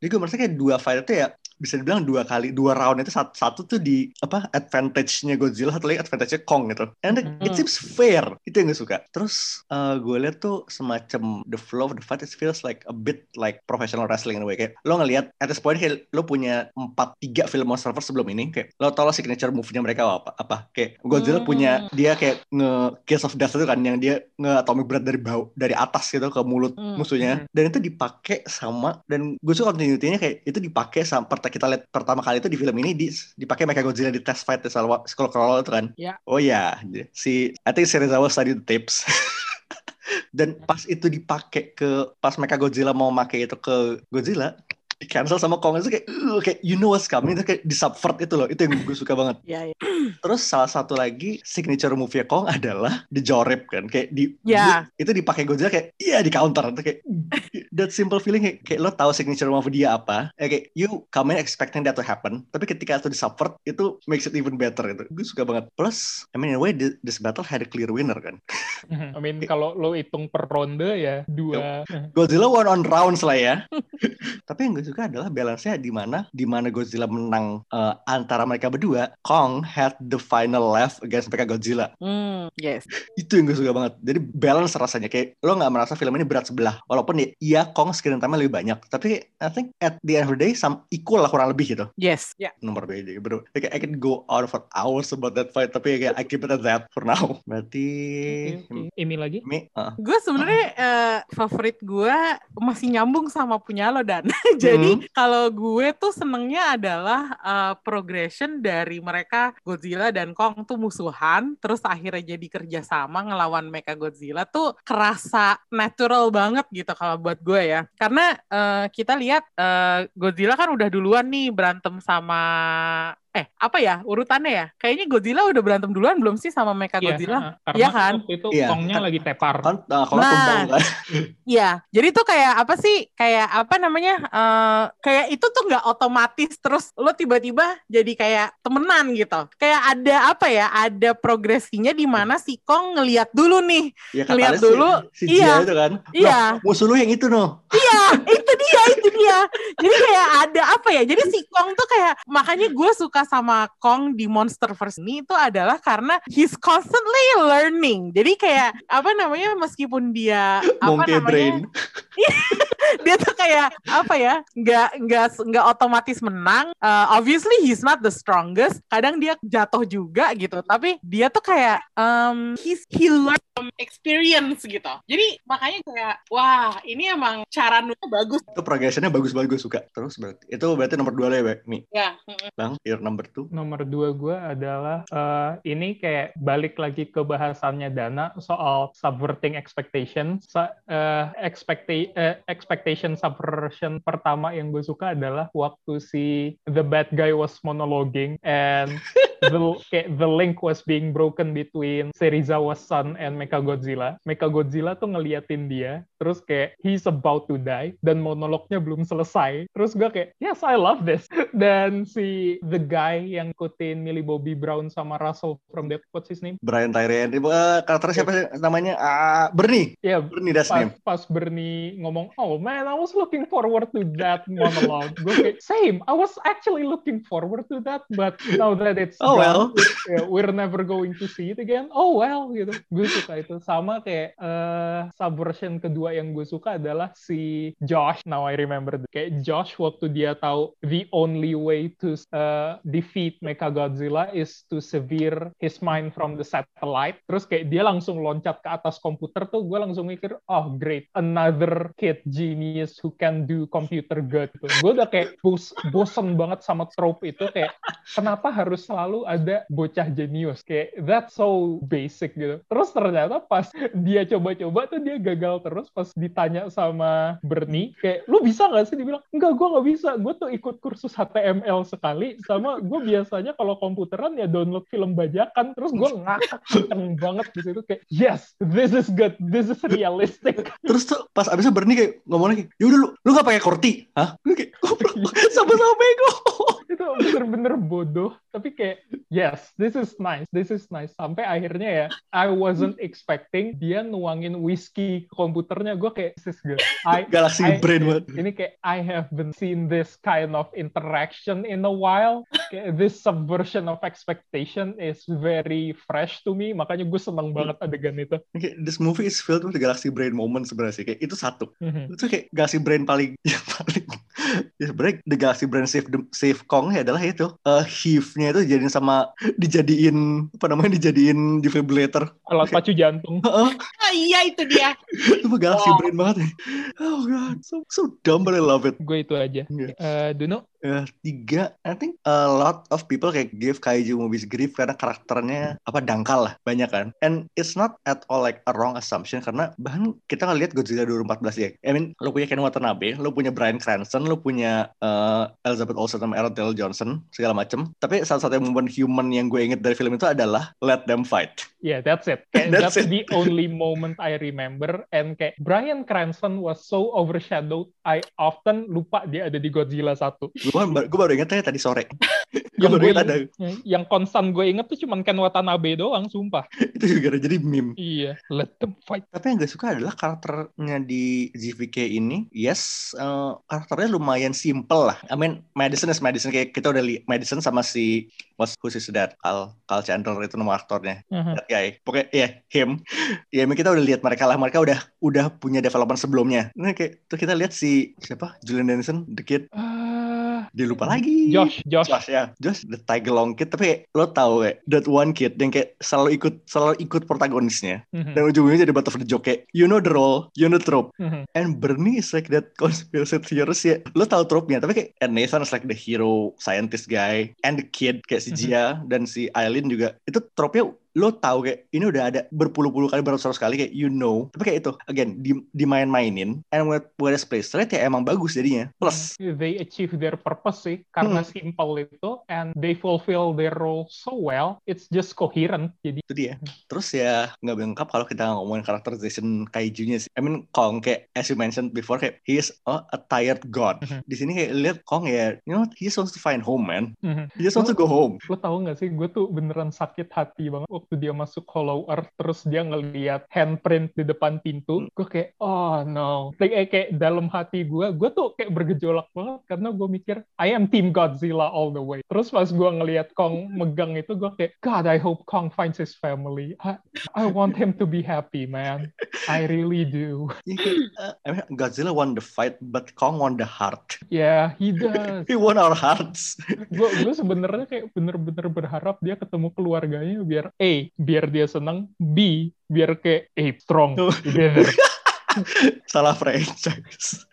Jadi gue merasa kayak dua fight itu ya bisa dibilang dua kali dua round itu satu, satu tuh di apa advantage-nya Godzilla satu lagi advantage-nya Kong gitu. And it, it Mhm. seems fair. Itu yang gue suka. Terus eh, gue lihat tuh semacam the flow of the fight it feels like a bit like professional wrestling in a way. Kayak lo ngelihat at this point kayak lo punya empat tiga film monsterverse sebelum ini kayak lo tau lah signature move-nya mereka apa apa. Kayak Godzilla Hmm. punya dia kayak nge kiss of death itu kan yang dia nge atomic breath dari bawah dari atas gitu ke mulut Hmm. musuhnya. Dan itu dipakai sama dan gue suka continuity-nya kayak itu dipakai sama kita lihat pertama kali itu di film ini di, dipakai Mecha Godzilla di test fight di Skull Crawler itu kan? Ya. oh ya si I think Serizawa study the tapes *laughs* dan pas itu dipakai ke pas Mecha Godzilla mau pakai itu ke Godzilla di cancel sama Kong itu kayak "Ugh," kayak you know what's coming. Itu kayak di subvert itu loh itu yang gue suka banget. Iya, iya. Terus salah satu lagi signature move Kong adalah rip kan kayak di Ya. itu dipakai Godzilla kayak iya di counter. Itu kayak that simple feeling kayak, kayak lo tahu signature move dia apa? Ya, kayak you come in expecting that to happen. Tapi ketika itu di subvert itu makes it even better itu gue suka banget. Plus I mean in a way thi- this battle had a clear winner kan. I mean kalau lo hitung per ronde ya dua. Godzilla won on rounds lah ya. *laughs* Tapi yang gue suka adalah balance-nya di mana di mana Godzilla menang eh, antara mereka berdua Kong had the final left against mereka Godzilla Hmm, yes. *laughs* itu yang gue suka banget jadi balance rasanya kayak lo nggak merasa film ini berat sebelah walaupun ya iya Kong screen time lebih banyak tapi I think at the end of the day some equal lah kurang lebih gitu Yes. Ya. nomor BJ bro kayak I can go on for hours about that fight tapi kayak I keep it at that for now *laughs* berarti. Ini lagi? Mi ah. Gue sebenarnya eh, favorit gue masih nyambung sama punya lo dan jadi *laughs* kalau gue tuh senengnya adalah eh, progression dari mereka Godzilla dan Kong tuh musuhan terus akhirnya jadi kerjasama ngelawan Mecha Godzilla tuh kerasa natural banget gitu kalau buat gue ya. Karena eh, kita lihat eh, Godzilla kan udah duluan nih berantem sama eh apa ya urutannya ya kayaknya Godzilla udah berantem duluan belum sih sama Mecha Iya, Godzilla heeh. karena Iya kan? waktu itu Iya. Kongnya lagi tepar. kan ah, Kong Nah. tumbang kan *laughs* Iya, jadi tuh kayak apa sih? Kayak apa namanya? eh kayak itu tuh nggak otomatis terus lo tiba-tiba jadi kayak temenan gitu. Kayak ada apa ya? Ada progresinya di mana si Kong ngeliat dulu nih. ya Lihat katanya si- dulu. si, Iya. Itu kan Iya. "Loh, musuh lu yang itu noh Iya, itu *laughs* dia, itu dia. Jadi kayak ada apa ya? Jadi si Kong tuh kayak makanya gue suka sama Kong di Monsterverse ini itu adalah karena he's constantly learning. Jadi kayak apa namanya? Meskipun dia apa monkey namanya? brain *laughs* *laughs* dia tuh kayak apa ya nggak nggak nggak otomatis menang. Uh, obviously he's not the strongest. Kadang dia jatuh juga gitu. Tapi dia tuh kayak um, he's he learn from experience gitu. Jadi makanya kayak wah ini emang cara nulis bagus. Itu progressionnya bagus banget gue suka. Terus berarti itu berarti nomor dua lah ya Mi? Ya bang your number two? Nomor dua gue adalah eh, ini kayak balik lagi ke bahasannya Dana soal subverting expectation, Sa- eh, expecta- eh, expectation subversion pertama yang gue suka adalah waktu si the bad guy was monologuing and *laughs* the kayak the link was being broken between Serizawa's son and Mechagodzilla. Mechagodzilla tuh ngeliatin dia, terus kayak he's about to die dan monolognya belum selesai. Terus gue kayak yes I love this. *laughs* Dan si the guy yang ikutin Millie Bobby Brown sama Russell from that what's his name? Brian Tyree uh, karakter siapa sih namanya Ah, Bernie Ya, Bernie that's pas, name pas Bernie ngomong, oh man, I was looking forward to that monologue. Gue kayak, same, I was actually looking forward to that, but now that it's Oh, gone, well. yeah, we're never going to see it again. Oh well, gitu. Gue suka itu. Sama kayak eh, subversion kedua yang gue suka adalah si Josh. Now I remember. Kayak Josh waktu dia tahu the only way to eh, defeat Mechagodzilla is to sever his mind from the satellite. Terus kayak dia langsung loncat ke atas komputer tuh, gue langsung mikir, oh great, another kid genius who can do computer good. Gitu. Gue udah kayak bos bosen banget sama trope itu kayak kenapa harus selalu ada bocah jenius? Kayak that's so basic gitu. Terus ternyata pas dia coba-coba tuh dia gagal terus pas ditanya sama Bernie kayak lu bisa nggak sih? Dibilang enggak gue nggak bisa. Gue tuh ikut kursus HTML sekali sama gue biasanya kalau komputeran ya download film bajakan. Terus gue ngakak kenceng banget di situ kayak yes this is good. This is realistic. Terus tuh pas abisnya Bernie kayak ngomong lagi, yaudah lu, lu gak pakai korti? Hah? *laughs* Sama-sama bego. *laughs* itu bener-bener bodoh tapi kayak yes this is nice this is nice sampai akhirnya ya I wasn't expecting dia nuangin whiskey ke komputernya gue kayak this is good I, *laughs* Galaxy I- brain banget. ini kayak I haven't seen this kind of interaction in a while kayak this subversion of expectation is very fresh to me makanya gue seneng banget adegan itu Kayak, this movie is filled with the Galaxy brain moment sebenarnya sih. Kayak itu satu. Mhm. Itu kayak Galaxy brain paling *laughs* yang paling ya sebenarnya the Galaxy brain save the, save Kong ya adalah itu uh, Heave-nya itu dijadiin sama *laughs* dijadiin apa namanya dijadiin defibrillator. alat pacu jantung *laughs* Heeh, Ah, iya itu dia. itu Galaxy Wow. brain banget ya. Oh god, so so dumb but I love it. gue itu aja Iya. Eh, Duno Eh, tiga, I think a lot of people kayak give kaiju movies grief karena karakternya apa dangkal lah, banyak kan. And it's not at all like a wrong assumption karena bahan kita ngeliat Godzilla 2014 ya. I mean, lo punya Ken Watanabe, lo punya Bryan Cranston, lo punya eh, Elizabeth Olsen sama Aaron Taylor Johnson segala macem. Tapi salah satu momen human yang gue inget dari film itu adalah let them fight. Yeah, that's it. *laughs* Kayak That's that's, it. the only moment I remember. And kayak Brian Cranston was so overshadowed, I often lupa dia ada di Godzilla 1. Gue baru, gue baru inget aja tadi sore. *laughs* gue Yang baru gue inget ada. Yang konstan gue inget tuh cuman Ken Watanabe doang, sumpah. *laughs* Itu juga jadi meme. Iya, let them fight. Tapi yang gue suka adalah karakternya di GVK ini, yes, eh, karakternya lumayan simple lah. I mean, Madison is Madison kayak kita udah lihat Madison sama si what's who's his dad, Carl, Carl Chandler itu nama aktornya. That guy. Pokoknya ya him. Ya mean, kita udah lihat mereka lah, mereka udah udah punya development sebelumnya. Nah kayak tuh kita lihat si siapa? Julian Dennison, the kid. Ah, Dia lupa lagi. Josh, Josh. Josh ya, Josh the tiger long kid. Tapi lo tahu kayak that one kid yang kayak selalu ikut selalu ikut protagonisnya. Mhm, Dan ujung-ujungnya jadi butt of the joke kayak you know the role, you know the trope. mhm. And Bernie is like that conspiracy theorist ya. Lo tahu trope-nya, tapi kayak and Nathan is like the hero scientist guy and the kid kayak si Mhm. Jia dan si Eileen juga. Itu trope-nya lo tahu kayak ini udah ada berpuluh-puluh kali beratus-ratus kali kayak you know tapi kayak itu again di, dimain-mainin and when when it's placed right ya emang bagus jadinya plus They achieve their purpose sih, karena Hmm. simple itu, and they fulfill their role so well, it's just coherent. Jadi, itu dia terus ya nggak lengkap kalau kita ngomongin characterization kaijunya sih I mean Kong kayak as you mentioned before kayak he is a, a tired god Mhm. di sini kayak lihat Kong ya you know he just wants to find home man mhm. he just wants to go home lo tau gak sih gue tuh beneran sakit hati banget waktu dia masuk Hollow Earth terus dia ngeliat handprint di depan pintu gue kayak oh no. Kayak, kayak dalam hati gue gue tuh kayak bergejolak banget karena gue mikir I am team Godzilla all the way. Terus pas gue ngeliat Kong *laughs* megang itu gue kayak God I hope Kong finds his family. I, I want him to be happy man. I really do. *laughs* Ya, kayak, uh, I mean, Godzilla won the fight but Kong won the heart. Yeah he *laughs* does. He won our hearts. Gue gue sebenarnya kayak bener-bener berharap dia ketemu keluarganya biar A biar dia seneng B biar kayak A strong Tuh. *laughs* salah franchise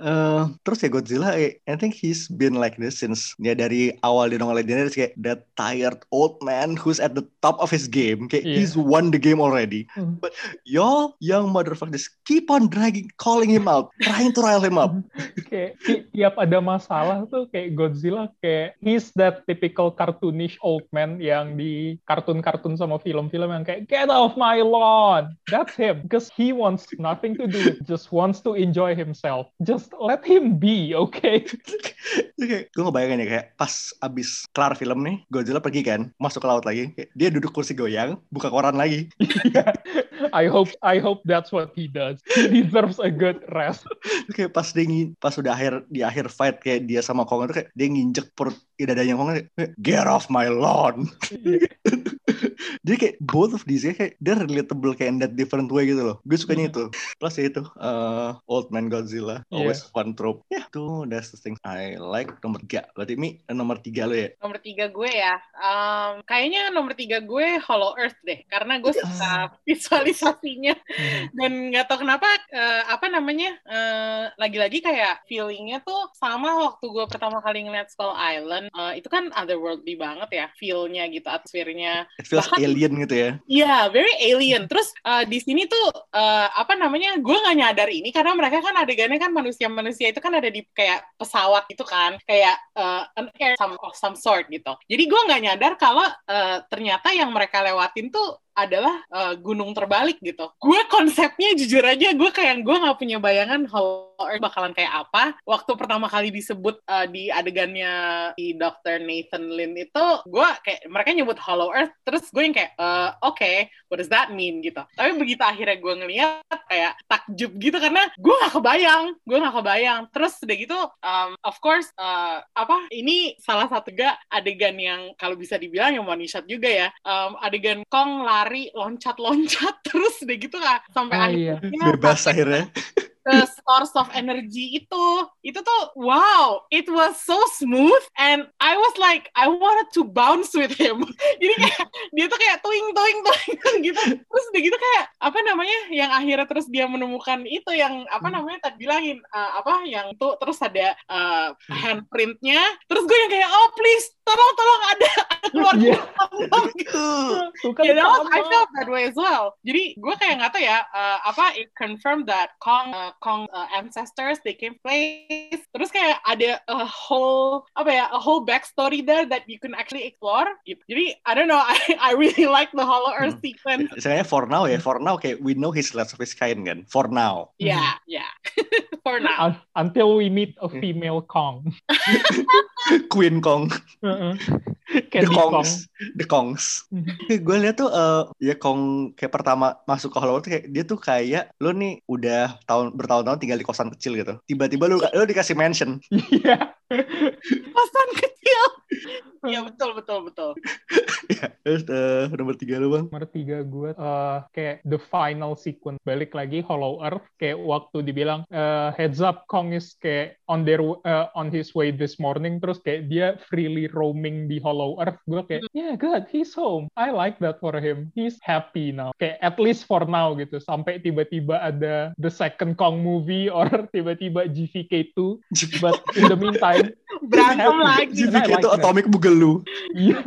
Eh, terus ya Godzilla, eh, I think he's been like this since ya dari awal dia nongol legendary kayak that tired old man who's at the top of his game. Kayak Iya. he's won the game already. Hmm. But y'all young motherfuckers keep on dragging, calling him out, trying to rile him up. *laughs* kayak ti- tiap ada masalah tuh kayak Godzilla kayak he's that typical cartoonish old man yang di kartun-kartun sama film-film yang kayak get off my lawn that's him because he wants nothing to do with just wants to enjoy himself just let him be okay *laughs* Kayak gue ngebayangin ya kayak pas abis kelar film nih, Godzilla pergi kan, masuk ke laut lagi, kayak dia duduk kursi goyang, buka koran lagi. Yeah. I hope I hope that's what he does he deserves a good rest kayak pas dia pas udah akhir di akhir fight kayak dia sama Kong itu kayak dia nginjek perut dadanya Kong kayak get off my lawn. *laughs* *laughs* Jadi kayak both of these kayak they're relatable kayak in that different way gitu loh. Gue sukanya Mhm. itu. Plus ya itu uh, Old Man Godzilla always Iya. fun trope. Ya tuh that's the thing I like nomor tiga. Berarti Mi nomor tiga lo ya. Nomor tiga gue ya, um, kayaknya nomor tiga gue Hollow Earth deh, karena gue suka visualisasinya dan nggak tahu kenapa eh, apa namanya eh, lagi-lagi kayak feelingnya tuh sama waktu gue pertama kali ngeliat Skull Island Eh, itu kan otherworldly banget ya feelnya gitu atmosfernya It feels Bahkan- alien gitu ya. Iya, very alien. Terus uh, di sini tuh uh, apa namanya? Gue nggak nyadar ini karena mereka kan adegannya kan manusia-manusia itu kan ada di kayak pesawat itu kan, kayak uh, an air some, of some sort gitu. Jadi gue nggak nyadar kalau uh, ternyata yang mereka lewatin tuh adalah uh, gunung terbalik gitu. Gue konsepnya jujur aja gue kayak gue nggak punya bayangan Hollow Earth bakalan kayak apa. Waktu pertama kali disebut uh, di adegannya di Dr. Nathan Lin itu, gue kayak mereka nyebut Hollow Earth, terus gue yang kayak uh, oke, what does that mean gitu. Tapi begitu akhirnya gue ngeliat kayak takjub gitu karena gue nggak kebayang, gue nggak kebayang. Terus udah gitu, um, of course uh, apa ini salah satu gak adegan yang kalau bisa dibilang yang one shot juga ya. Um, adegan Kong lari loncat-loncat *laughs* terus udah gitu kak sampai Ah, iya. akhirnya Bebas akhirnya. The source of energy itu. Itu tuh wow it was so smooth and I was like I wanted to bounce with him. *laughs* Jadi kayak dia tuh kayak tuing tuing tuing gitu. Terus udah gitu kayak apa namanya yang akhirnya terus dia menemukan itu yang apa namanya tadi bilangin uh, apa yang tuh terus ada uh, handprintnya. Terus gue yang kayak oh please tolong tolong ada keluarga Iya. gitu. Kan Ya, that was- I sama. felt that way as well. Jadi gue kayak nggak tahu ya, uh, apa it confirmed that Kong uh, Kong uh, ancestors they came place. Terus kayak ada a whole apa ya, a whole backstory there that you can actually explore. Gitu. Jadi I don't know, *laughs* I I really like the Hollow Earth sequence. Misalnya for now ya, for now kayak we know he's less of his kind kan. For now. Yeah, yeah. *laughs* For now. Un- until we meet a female Kong *laughs* Queen Kong. Heeh. *laughs* The Kongs. The Kongs. *laughs* gue lihat tuh eh, ya Kong kayak pertama masuk ke Hollywood kayak dia tuh kayak lo nih udah tahun bertahun-tahun tinggal di kosan kecil gitu. Tiba-tiba lu lo dikasih mansion. Iya. *laughs* Kosan kecil. Iya betul betul betul. *laughs* ya, terus eh, nomor tiga lu bang. Nomor tiga gue eh, kayak the final sequence. Balik lagi Hollow Earth kayak waktu dibilang eh, heads up Kong is kayak on their eh, on his way this morning. Terus kayak dia freely roaming di Hollow Earth. Gue kayak yeah good he's home. I like that for him. He's happy now. Kayak at least for now gitu. Sampai tiba-tiba ada the second Kong movie *laughs* or tiba-tiba GVK2 but in the meantime Berantem lagi. GVK like itu that. Atomic Boogaloo. iya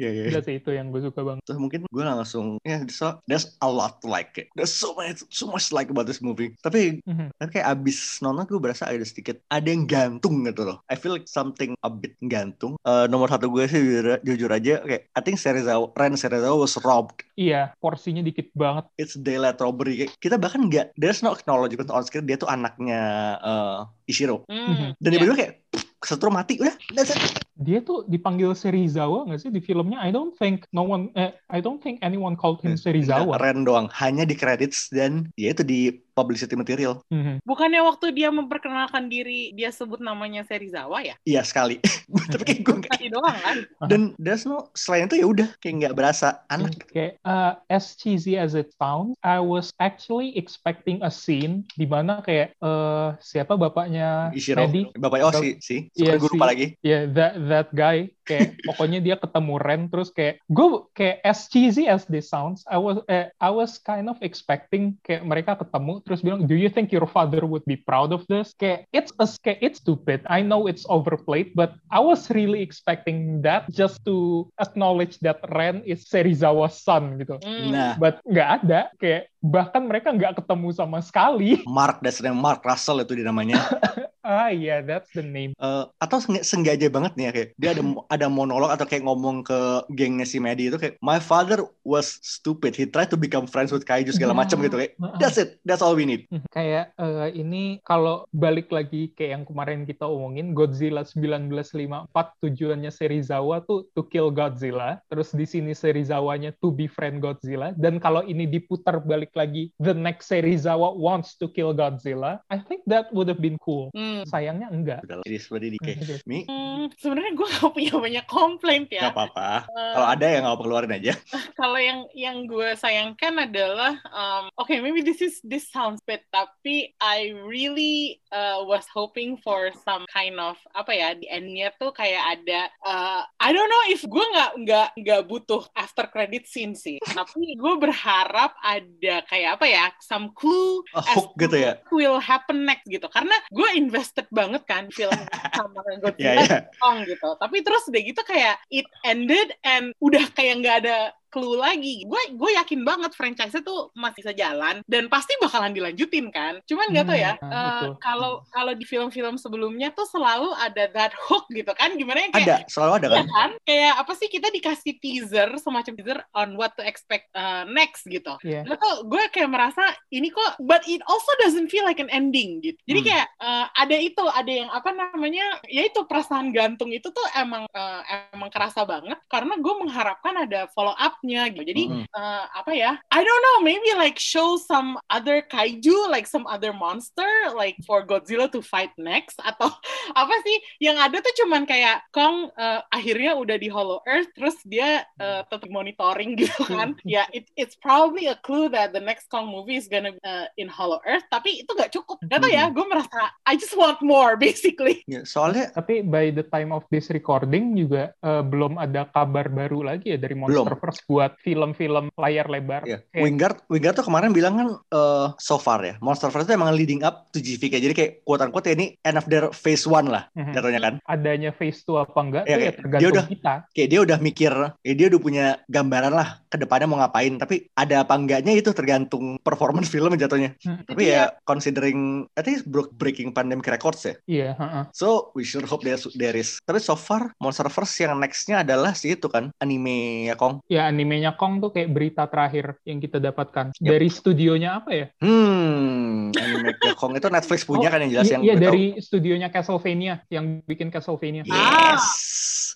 Iya iya. udah sih itu yang gue suka banget Terus mungkin gue langsung ya so, there's a lot to like it. There's so much so much like about this movie. Tapi Mhm. tapi kayak abis nonton gue berasa ada sedikit ada yang gantung gitu loh. I feel like something a bit gantung. Eh, nomor satu gue sih jujur, jujur aja kayak I think Serizawa, Ren Serizawa was robbed. iya porsinya dikit banget It's daylight robbery. Kayak, kita bahkan nggak there's no acknowledgement on screen dia tuh anaknya eh, Ishiro. Hmm, Dan iya. tiba-tiba kayak pff, kesetrum mati udah that's it. Dia tuh dipanggil Serizawa nggak sih di filmnya? I don't think no one, eh, I don't think anyone called him Serizawa. Ren doang hanya di credits dan ya itu di publicity material. Mhm. Bukannya waktu dia memperkenalkan diri dia sebut namanya Serizawa ya? Iya sekali. *laughs* Tapi kayak gue Tadi doang kan? dan there's no selain itu ya udah kayak nggak berasa anak. Kayak uh, as cheesy as it sounds, I was actually expecting a scene di mana kayak uh, siapa bapaknya Ishiro, Maddie? bapaknya oh si si, Iya, gue lupa si- lagi. Yeah, that that guy kayak *laughs* pokoknya dia ketemu Ren terus kayak gue kayak as cheesy as this sounds, I was eh, I was kind of expecting kayak mereka ketemu terus bilang do you think your father would be proud of this? Kayak it's a kayak it's stupid. I know it's overplayed but I was really expecting that just to acknowledge that Ren is Serizawa's son gitu. Hmm. Nah, but nggak ada kayak bahkan mereka nggak ketemu sama sekali. Mark dasarnya Mark Russell itu di namanya. *laughs* ah iya that's the name. Eh, atau seng- sengaja banget nih ya kayak dia ada *laughs* ada monolog atau kayak ngomong ke gengnya si Maddie itu kayak my father was stupid. He tried to become friends with kaiju segala macam gitu kayak that's it. That's all we need. Kayak eh, ini kalau balik lagi kayak yang kemarin kita omongin Godzilla 1954 tujuannya Serizawa tuh to kill Godzilla terus di sini Serizawanya to befriend Godzilla dan kalau ini diputar balik lagi the next Serizawa wants to kill Godzilla I think that would have been cool Hmm. sayangnya enggak. Udah jadi seperti di Gitu. Mi? Hmm, sebenarnya gue gak punya banyak komplain ya. nggak apa-apa. Eh, kalau ada ya nggak apa keluarin aja. *laughs* kalau yang yang gue sayangkan adalah um, okay maybe this is this sounds bad tapi I really uh, was hoping for some kind of apa ya di endnya tuh kayak ada uh, I don't know if gue nggak nggak nggak butuh after credit scene sih. *laughs* Tapi gue berharap ada kayak apa ya some clue Oh, as hook gitu ya? will happen next gitu. Karena gue invested banget kan film sama Godzilla *laughs* ya Kong gitu. Tapi terus udah gitu kayak it ended and udah kayak nggak ada clue lagi. Gue gue yakin banget franchise tuh masih bisa jalan dan pasti bakalan dilanjutin kan. Cuman nggak tau ya. Hmm, eh, betul. Kalau kalau di film-film sebelumnya tuh selalu ada that hook gitu kan. Gimana ya kayak ada selalu ada kan Iya kan? Kayak apa sih kita dikasih teaser semacam teaser on what to expect uh, next gitu. Iya. Lalu tuh gue kayak merasa ini kok but it also doesn't feel like an ending gitu. Jadi Hmm. kayak uh, ada itu ada yang apa namanya ya itu perasaan gantung itu tuh emang uh, emang kerasa banget karena gue mengharapkan ada follow up-nya gitu. Jadi Hmm. uh, apa ya? I don't know maybe like show some other kaiju like some other monster like for Godzilla to fight next atau *laughs* apa sih yang ada tuh cuman kayak Kong uh, akhirnya udah di Hollow Earth terus dia uh, tetap monitoring *laughs* gitu kan ya it, it's probably a clue that the next Kong movie is gonna uh, in Hollow Earth tapi itu gak cukup gak tau ya gue merasa I just want more *laughs* basically Ya, soalnya Tapi by the time of this recording juga eh, belum ada kabar baru lagi ya dari Monsterverse buat film-film layar lebar. ya Kayak- Wingard Wingard tuh kemarin bilang kan eh, so far ya Monsterverse itu emang leading up to GVK jadi kayak quote unquote ya ini end of their phase one lah Mhm. jatuhnya kan. Adanya phase 2 apa enggak tuh ya kayak dia tergantung udah- kita. kayak dia udah mikir ya dia udah punya gambaran lah ke depannya mau ngapain. Tapi ada apa enggaknya itu tergantung performance *laughs* film jatuhnya. Hmm, tapi ya considering I think broke breaking pandemic records ya. Iya, heeh. so we should hope there, there is. Tapi so far Monsterverse yang nextnya adalah si itu kan anime ya Kong? Ya animenya Kong tuh kayak berita terakhir yang kita dapatkan Yep. dari studionya apa ya? hmm anime ya Kong itu Netflix *laughs* punya Oh, kan yang jelas Iya, yang iya gue tahu. dari studionya Castlevania yang bikin Castlevania. yes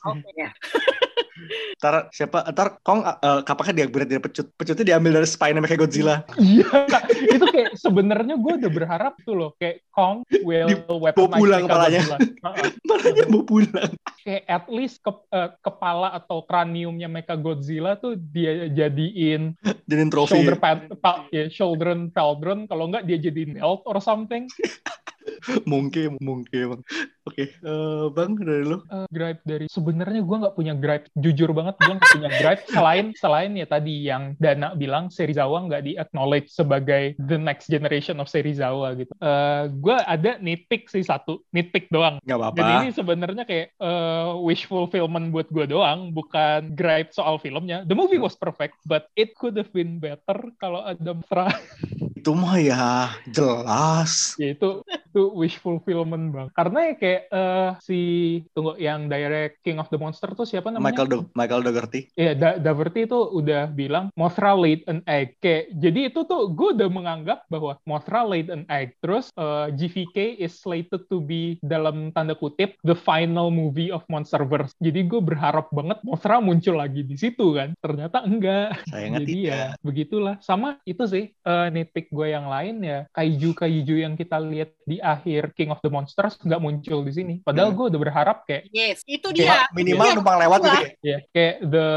oke ya *laughs* ntar siapa ntar Kong uh, kapan dia berat dia pecut pecutnya diambil dari spine kayak Godzilla *laughs* Iya, itu kayak sebenarnya gue udah berharap tuh loh kayak Kong will weaponize pulang palanya. Mechagodzilla. Heeh. makanya mau pulang kayak at least ke- eh, kepala atau craniumnya Mecha Godzilla tuh dia jadiin jadiin trofi shoulder pad, pa, ya, shoulder pauldron kalau enggak dia jadiin belt or something. *laughs* mungkin mungkin oke eh, bang dari lu Eh, gripe dari sebenarnya gue nggak punya gripe jujur banget gue nggak punya gripe selain selain ya tadi yang Dana bilang Serizawa nggak di acknowledge sebagai the next generation of Serizawa gitu. Eh gue ada nitpick sih satu nitpick doang. nggak apa-apa Jadi ini sebenarnya kayak eh, wish fulfillment buat gue doang, bukan gripe soal filmnya. The movie was perfect, but it could have been better kalau ada Matra. itu mah ya jelas ya itu itu wish fulfillment bang. Karena ya kayak eh, si tunggu yang direct King of the Monster tuh siapa namanya? Michael Do Michael Dougherty Iya, da Daverty itu udah bilang Mothra laid an egg. Kayak, jadi itu tuh gue udah menganggap bahwa Mothra laid an egg. Terus eh, GVK is slated to be dalam tanda kutip the final movie of Monsterverse. Jadi gue berharap banget Mothra muncul lagi di situ kan. Ternyata enggak. sayangnya Jadi tidak ya begitulah. Sama itu sih eh, nitpick gue yang lain ya kaiju-kaiju yang kita lihat di akhir King of the Monsters nggak muncul di sini. Padahal Hmm. gue udah berharap kayak Yes, itu Kayak dia. minimal Iya. numpang lewat gitu ya. ya kayak the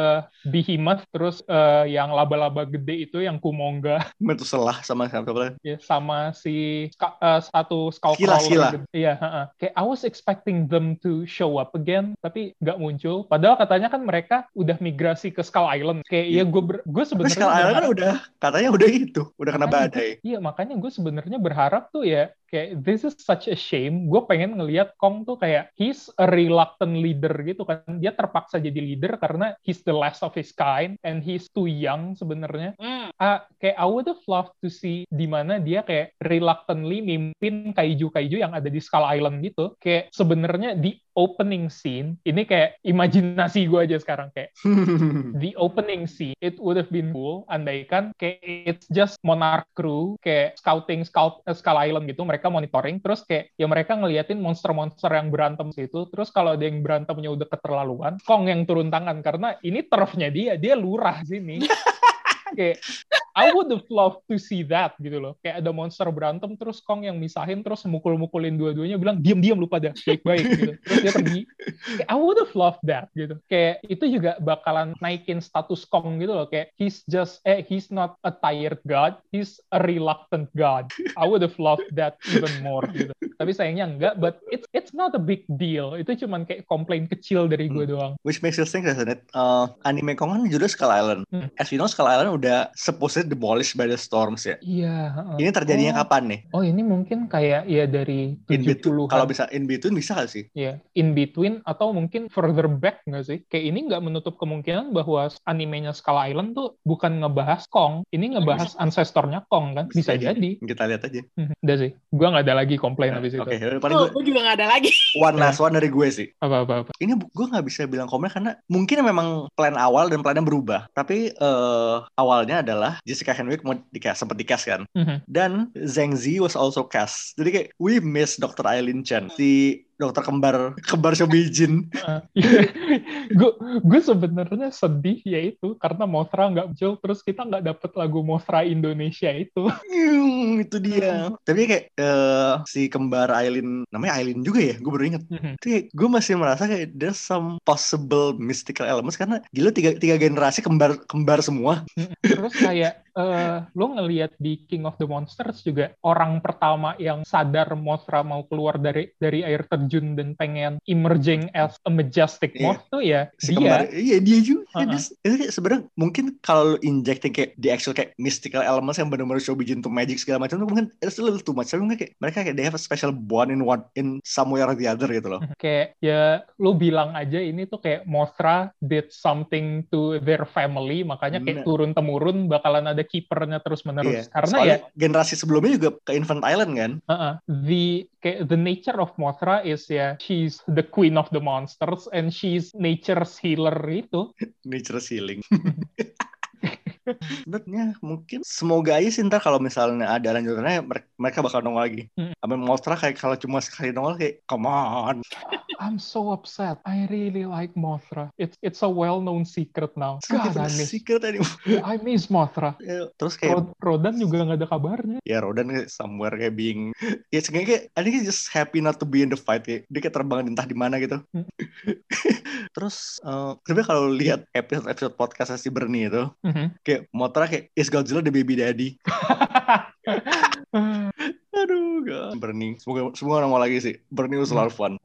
behemoth terus eh, yang laba-laba gede itu yang kumonga *laughs* Metuselah sama siapa lagi. ya sama si ska- eh, satu skull Skila, crawler Skila. gitu. Iya, heeh. kayak I was expecting them to show up again tapi nggak muncul. Padahal katanya kan mereka udah migrasi ke Skull Island. Kayak ya gue gue sebenarnya sekarang Island kan udah katanya udah itu, udah kena badai. Iya, makanya gue sebenarnya berharap tuh ya kayak this is such a shame. Gue pengen ngelihat Kong tuh kayak he's a reluctant leader gitu kan. Dia terpaksa jadi leader karena he's the last of his kind and he's too young sebenarnya. Hmm. Ah, kayak I would have loved to see di mana dia kayak reluctantly mimpin kaiju-kaiju yang ada di Skull Island gitu. Kayak sebenarnya di opening scene ini kayak imajinasi gue aja sekarang kayak *laughs* the opening scene it would have been cool andaikan kayak it's just monarch crew kayak scouting scout eh, Skull Island gitu mereka monitoring terus kayak ya mereka ngeliatin monster-monster yang berantem situ terus kalau ada yang berantemnya udah keterlaluan Kong yang turun tangan karena ini turfnya dia dia lurah sini. *laughs* Kayak I would have loved to see that gitu loh. Kayak ada monster berantem terus Kong yang misahin terus mukul-mukulin dua-duanya bilang diam-diam lu pada baik-baik gitu. Terus dia pergi. Kayak, I would have loved that gitu. Kayak itu juga bakalan naikin status Kong gitu loh. Kayak he's just eh he's not a tired god, he's a reluctant god. I would have loved that even more gitu. Tapi sayangnya enggak, but it's it's not a big deal. Itu cuman kayak komplain kecil dari gue doang. Which makes you think, doesn't it? Uh, anime Kong kan judulnya Skull Island. Hmm. As you know, Skull Island udah supposedly demolished by the storms ya. Iya. heeh. Ini terjadinya Oh. kapan nih? Oh ini mungkin kayak ya dari In between, 70-an. kalau bisa in between bisa gak sih? Ya, in between atau mungkin further back nggak sih? Kayak ini nggak menutup kemungkinan bahwa animenya Skull Island tuh bukan ngebahas Kong, ini ngebahas ancestornya Kong kan? Bisa Bisa jadi. Kita lihat aja. Hmm, Udah sih, gua nggak ada lagi komplain habis itu. Oke, paling Oh, gue gue juga gak ada lagi. *laughs* one last one dari gue sih. Apa-apa. apa. Ini gue nggak bisa bilang komen karena mungkin memang plan awal dan plannya berubah. Tapi eh, awalnya adalah Jessica Henwick mau dikasih sempat dikasih kan. Mhm. Dan Zhang Zi was also cast. Jadi kayak we miss Dr. Eileen Chen. Si dokter kembar kembar Shobijin. gue gue sebenarnya sedih ya itu karena Mothra nggak muncul terus kita nggak dapet lagu Mothra Indonesia itu Hmm, itu dia. Tapi kayak eh, si kembar Eileen namanya Eileen juga ya. Gue baru inget. Mhm. Itu kayak gue masih merasa kayak there's some possible mystical elements karena gila tiga tiga generasi kembar kembar semua. terus kayak eh lo ngelihat di King of the Monsters juga orang pertama yang sadar Mothra mau keluar dari dari air terjun dan pengen emerging as a majestic Iya. moth tuh ya si dia. iya dia juga. Dia- itu kayak sebenarnya mungkin kalau lu injecting kayak the actual kayak mystical elements yang benar-benar show begin to magic segala macam itu mungkin it's a little too much. Tapi mungkin kayak mereka kayak they have a special bond in one in somewhere or the other gitu loh. Kayak ya lo bilang aja ini tuh kayak Mothra did something to their family makanya kayak turun temurun bakalan ada kipernya terus menerus Iya. karena Soalnya ya generasi sebelumnya juga ke Infant Island kan? Uh-uh, the kayak the nature of Mothra is ya she's the queen of the monsters and she's nature's healer itu *laughs* nature healing *laughs* Sebenarnya mungkin semoga aja sih ntar kalau misalnya ada lanjutannya mere- mereka bakal nongol lagi. Hmm. Apa Mostra kayak kalau cuma sekali nongol kayak come on. *laughs* I'm so upset. I really like Mothra. It's it's a well-known secret now. God, I miss, secret anymore. I miss Mothra. Ya, Terus kayak Rod- Rodan juga nggak ada kabarnya. ya Rodan kayak somewhere kayak being ya sebenarnya kayak I think he's just happy not to be in the fight kayak dia kayak terbang entah di mana gitu. Hmm. *laughs* Terus eh sebenarnya kalau lihat episode episode podcast si Bernie itu Mhm. kayak Mothra kayak is Godzilla the baby daddy. *laughs* Gak. Bernie. Semoga semoga nongol lagi sih. Bernie was a lot of fun.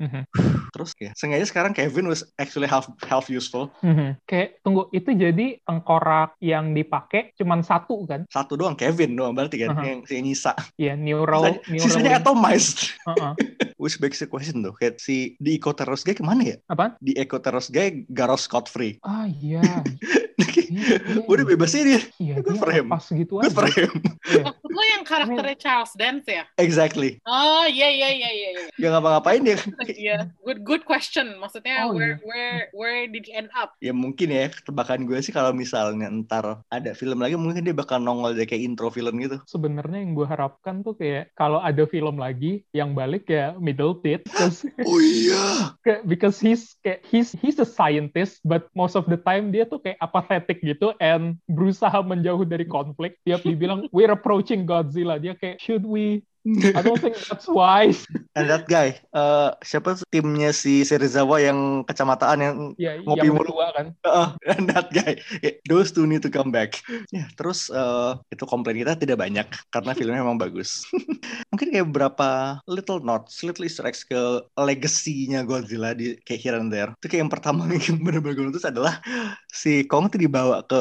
Terus ya, sengaja sekarang Kevin was actually half half useful. Mhm. Kayak tunggu itu jadi tengkorak yang dipakai cuman satu kan? Satu doang Kevin doang berarti kan Uh-huh. yang si Nisa. Ya neural Sisanya, neural. sisanya atomized. Uh-uh. *laughs* Which begs the question tuh, kayak si di Eco Terrorist Guy ke mana ya? Apaan? Di Eco Terrorist Guy Garros Scott Free. Ah iya. *laughs* Iya, iya, Udah bebas sih dia. Iya Good dia for him. pas gitu Good for aja. him. Iya. Lo yang karakternya Charles Dance ya? exactly. Oh iya iya iya iya. iya. Gak ngapa-ngapain dia. Iya, good good question. Maksudnya Oh, where iya. where where did he end up? ya mungkin ya, tebakan gue sih kalau misalnya ntar ada film lagi mungkin dia bakal nongol deh kayak intro film gitu. Sebenarnya yang gue harapkan tuh kayak kalau ada film lagi yang balik ya Middle Tit, because *laughs* Oh iya. kayak because he's kayak he's he's a scientist but most of the time dia tuh kayak apathetic gitu and berusaha menjauh dari konflik tiap dibilang we're approaching Godzilla. Dia kayak should we I don't think that's wise. *laughs* And that guy, eh, siapa timnya si Serizawa yang kecamataan yang Ya, Ngopi yang mulu. berdua kan. Uh, *laughs* and that guy, Yeah, those two need to come back. Ya, terus eh, itu komplain kita tidak banyak karena *laughs* filmnya memang bagus. Mungkin kayak beberapa little notes, little Easter eggs ke legacy-nya Godzilla di kayak here and there. Itu kayak yang pertama yang benar-benar gue notice adalah si Kong tuh dibawa ke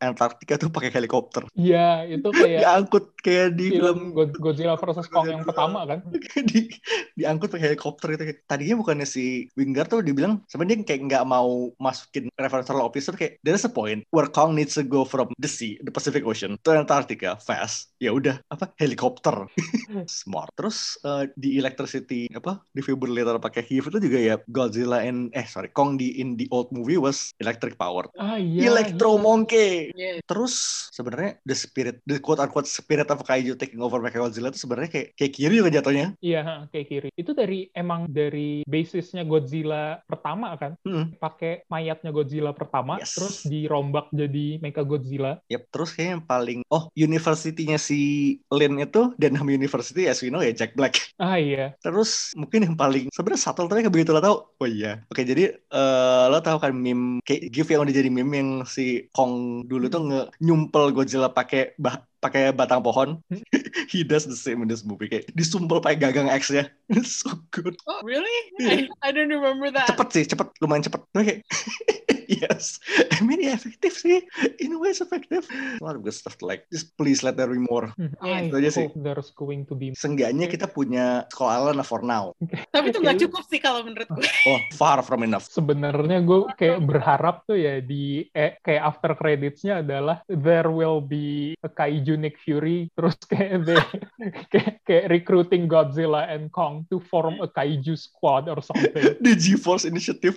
Antartika tuh pakai helikopter. Iya, itu kayak Diangkut kayak di film film God- Godzilla vs Kong yang pertama. kan. *laughs* di diangkut pakai helikopter gitu. Tadinya bukannya si Wingard tuh dibilang sebenarnya dia kayak nggak mau masukin referential officer kayak there's a point where Kong needs to go from the sea the Pacific Ocean to Antarctica fast. Ya udah apa helikopter. *laughs* Smart. Terus eh, di electricity apa defibrillator pakai HEAV itu juga ya Godzilla and eh sorry Kong di in the old movie was electric powered. Ah iya. Electro Monkey. Yes. Terus sebenarnya the spirit, the quote unquote spirit of kaiju taking over Mechagodzilla itu sebenarnya kayak kayak kiri juga jatuhnya. Iya, kayak kiri. Itu dari emang dari basisnya Godzilla pertama kan, Hmm. pakai mayatnya Godzilla pertama, Yes. terus dirombak jadi Mecha Godzilla. Yep, terus kayaknya yang paling oh university-nya si Lin itu Denham University as we know ya Jack Black. Ah iya, Terus mungkin yang paling sebenarnya subtle tapi begitu lo tahu. Oh iya. Oke, jadi eh, lo tahu kan meme kayak gif yang udah jadi meme yang si Kong dulu tuh nge nyumpel Godzilla pakai bah pakai batang pohon. *laughs* He does the same in this movie kayak disumpel pakai gagang X-nya. *laughs* It's so good. Oh, really? I, I don't remember that. cepet sih cepet lumayan cepet kayak *laughs* yes. *laughs* I mean ya efektif sih in a way it's effective. A lot of good stuff to like just please let there be more. Hmm, Iya, I itu aja sih. hope there's going to be seenggaknya kita punya Skull Island for now. *laughs* Tapi itu nggak cukup sih kalau menurut gue. *laughs* oh far from enough. Sebenarnya gue kayak berharap tuh ya di eh, kayak after creditsnya adalah there will be a kaiju Nick Fury terus kayak they, kayak, kayak recruiting Godzilla and Kong to form a kaiju squad or something. the G-Force Initiative.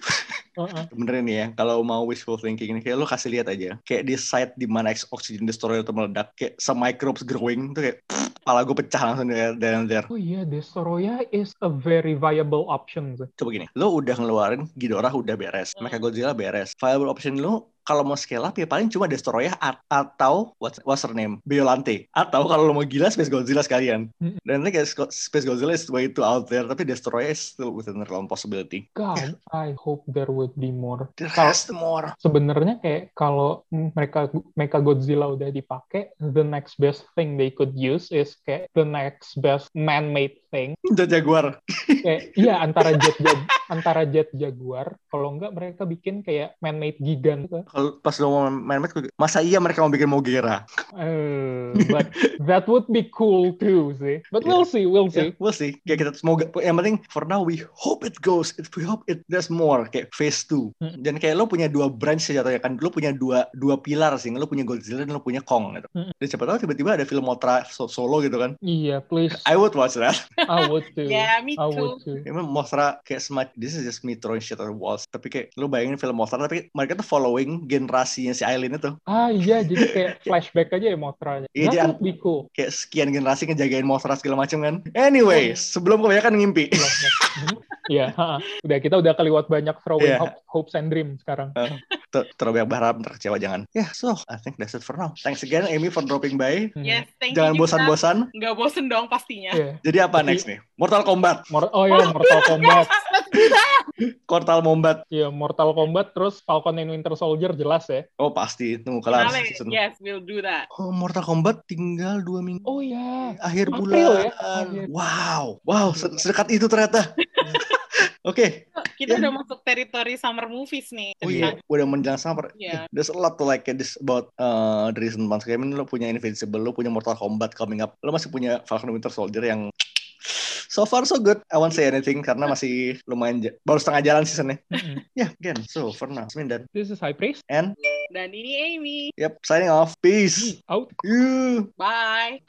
Uh-uh. beneran nih ya kalau mau wishful thinking ini kayak lo kasih lihat aja kayak di site di mana X oxygen destroyer itu meledak kayak some microbes growing tuh kayak kepala gue pecah langsung dari dari there Oh iya, Destoroyah is a very viable option. coba gini lo udah ngeluarin Ghidorah udah beres. Mechagodzilla beres viable option lo kalau mau scale up ya paling cuma Destoroyah at- atau what's, what's her name Biolante atau kalau lo mau gila Space Godzilla sekalian Hmm. dan ini kayak Space Godzilla is way too out there tapi Destoroyah is still within the realm possibility God, I hope there would be more. there has to more Sebenarnya kayak kalau mereka Mecha Godzilla udah dipakai, the next best thing they could use is kayak the next best man-made thing. dan Jaguar Kayak iya antara jet jag antara jet Jaguar, kalau enggak mereka bikin kayak man-made gigan gitu. kalau pas lo mau gue- masa iya mereka mau bikin Mogera Eh, but that would be cool too sih. But we'll see, we'll see. we'll see. Kayak kita semoga yang penting for now we hope it goes. It, we hope it there's more kayak phase 2. Hmm. Dan kayak lo punya dua branch sih jatuhnya kan. Lo punya dua dua pilar sih. Lo punya Godzilla dan lo punya Kong gitu. Hmm. Dan siapa tahu tiba-tiba ada film Mothra so- solo gitu kan. Iya, please. I would watch that. I would too. *laughs* Yeah, me I too. would too. Emang Mothra kayak semacam this is just me throwing shit at the walls. Tapi kayak lo bayangin film Mothra tapi mereka tuh following generasinya si Aileen itu. Ah iya, jadi *laughs* kayak flashback aja ya Mothra-nya. Iya, That would be cool. Kayak sekian generasi ngejagain Mothra segala macam kan. Anyway, sebelum kebanyakan ngimpi. *laughs* Iya, ha-ha. udah kita udah keliwat banyak throwing Iya. hope- hopes and dreams sekarang. Ter- terlalu banyak berharap ntar kecewa jangan. Yeah, so I think that's it for now. Thanks again Amy for dropping by. Hmm. Yes, thank Jangan you. juga. bosan-bosan. Nggak bosen dong pastinya. Iya. Jadi apa next nih? Mortal Kombat, Mor- oh ya, Mortal *laughs* Kombat. Mortal Kombat. Iya, Mortal Kombat terus Falcon and Winter Soldier jelas ya. Oh pasti tunggu kelar Finale. season. Yes, we'll do that. Oh Mortal Kombat tinggal dua minggu. Oh ya. Akhir April bulan. ya? Akhir. Wow, wow, se- sedekat itu ternyata. *laughs* Oke, Kita Yeah. udah masuk teritori summer movies nih. oh iya, udah menjelang summer. Iya. There's a lot to like this about uh, the recent months. Kayak lo punya Invincible, lo punya Mortal Kombat coming up, lo masih punya Falcon and Winter Soldier yang so far so good. I won't say anything karena masih lumayan baru setengah jalan seasonnya. Mm-mm. Yeah, again, so for now, Ismin dan This is High Praise. and Dan ini Amy. yep, signing off. Peace. Out. You. Bye.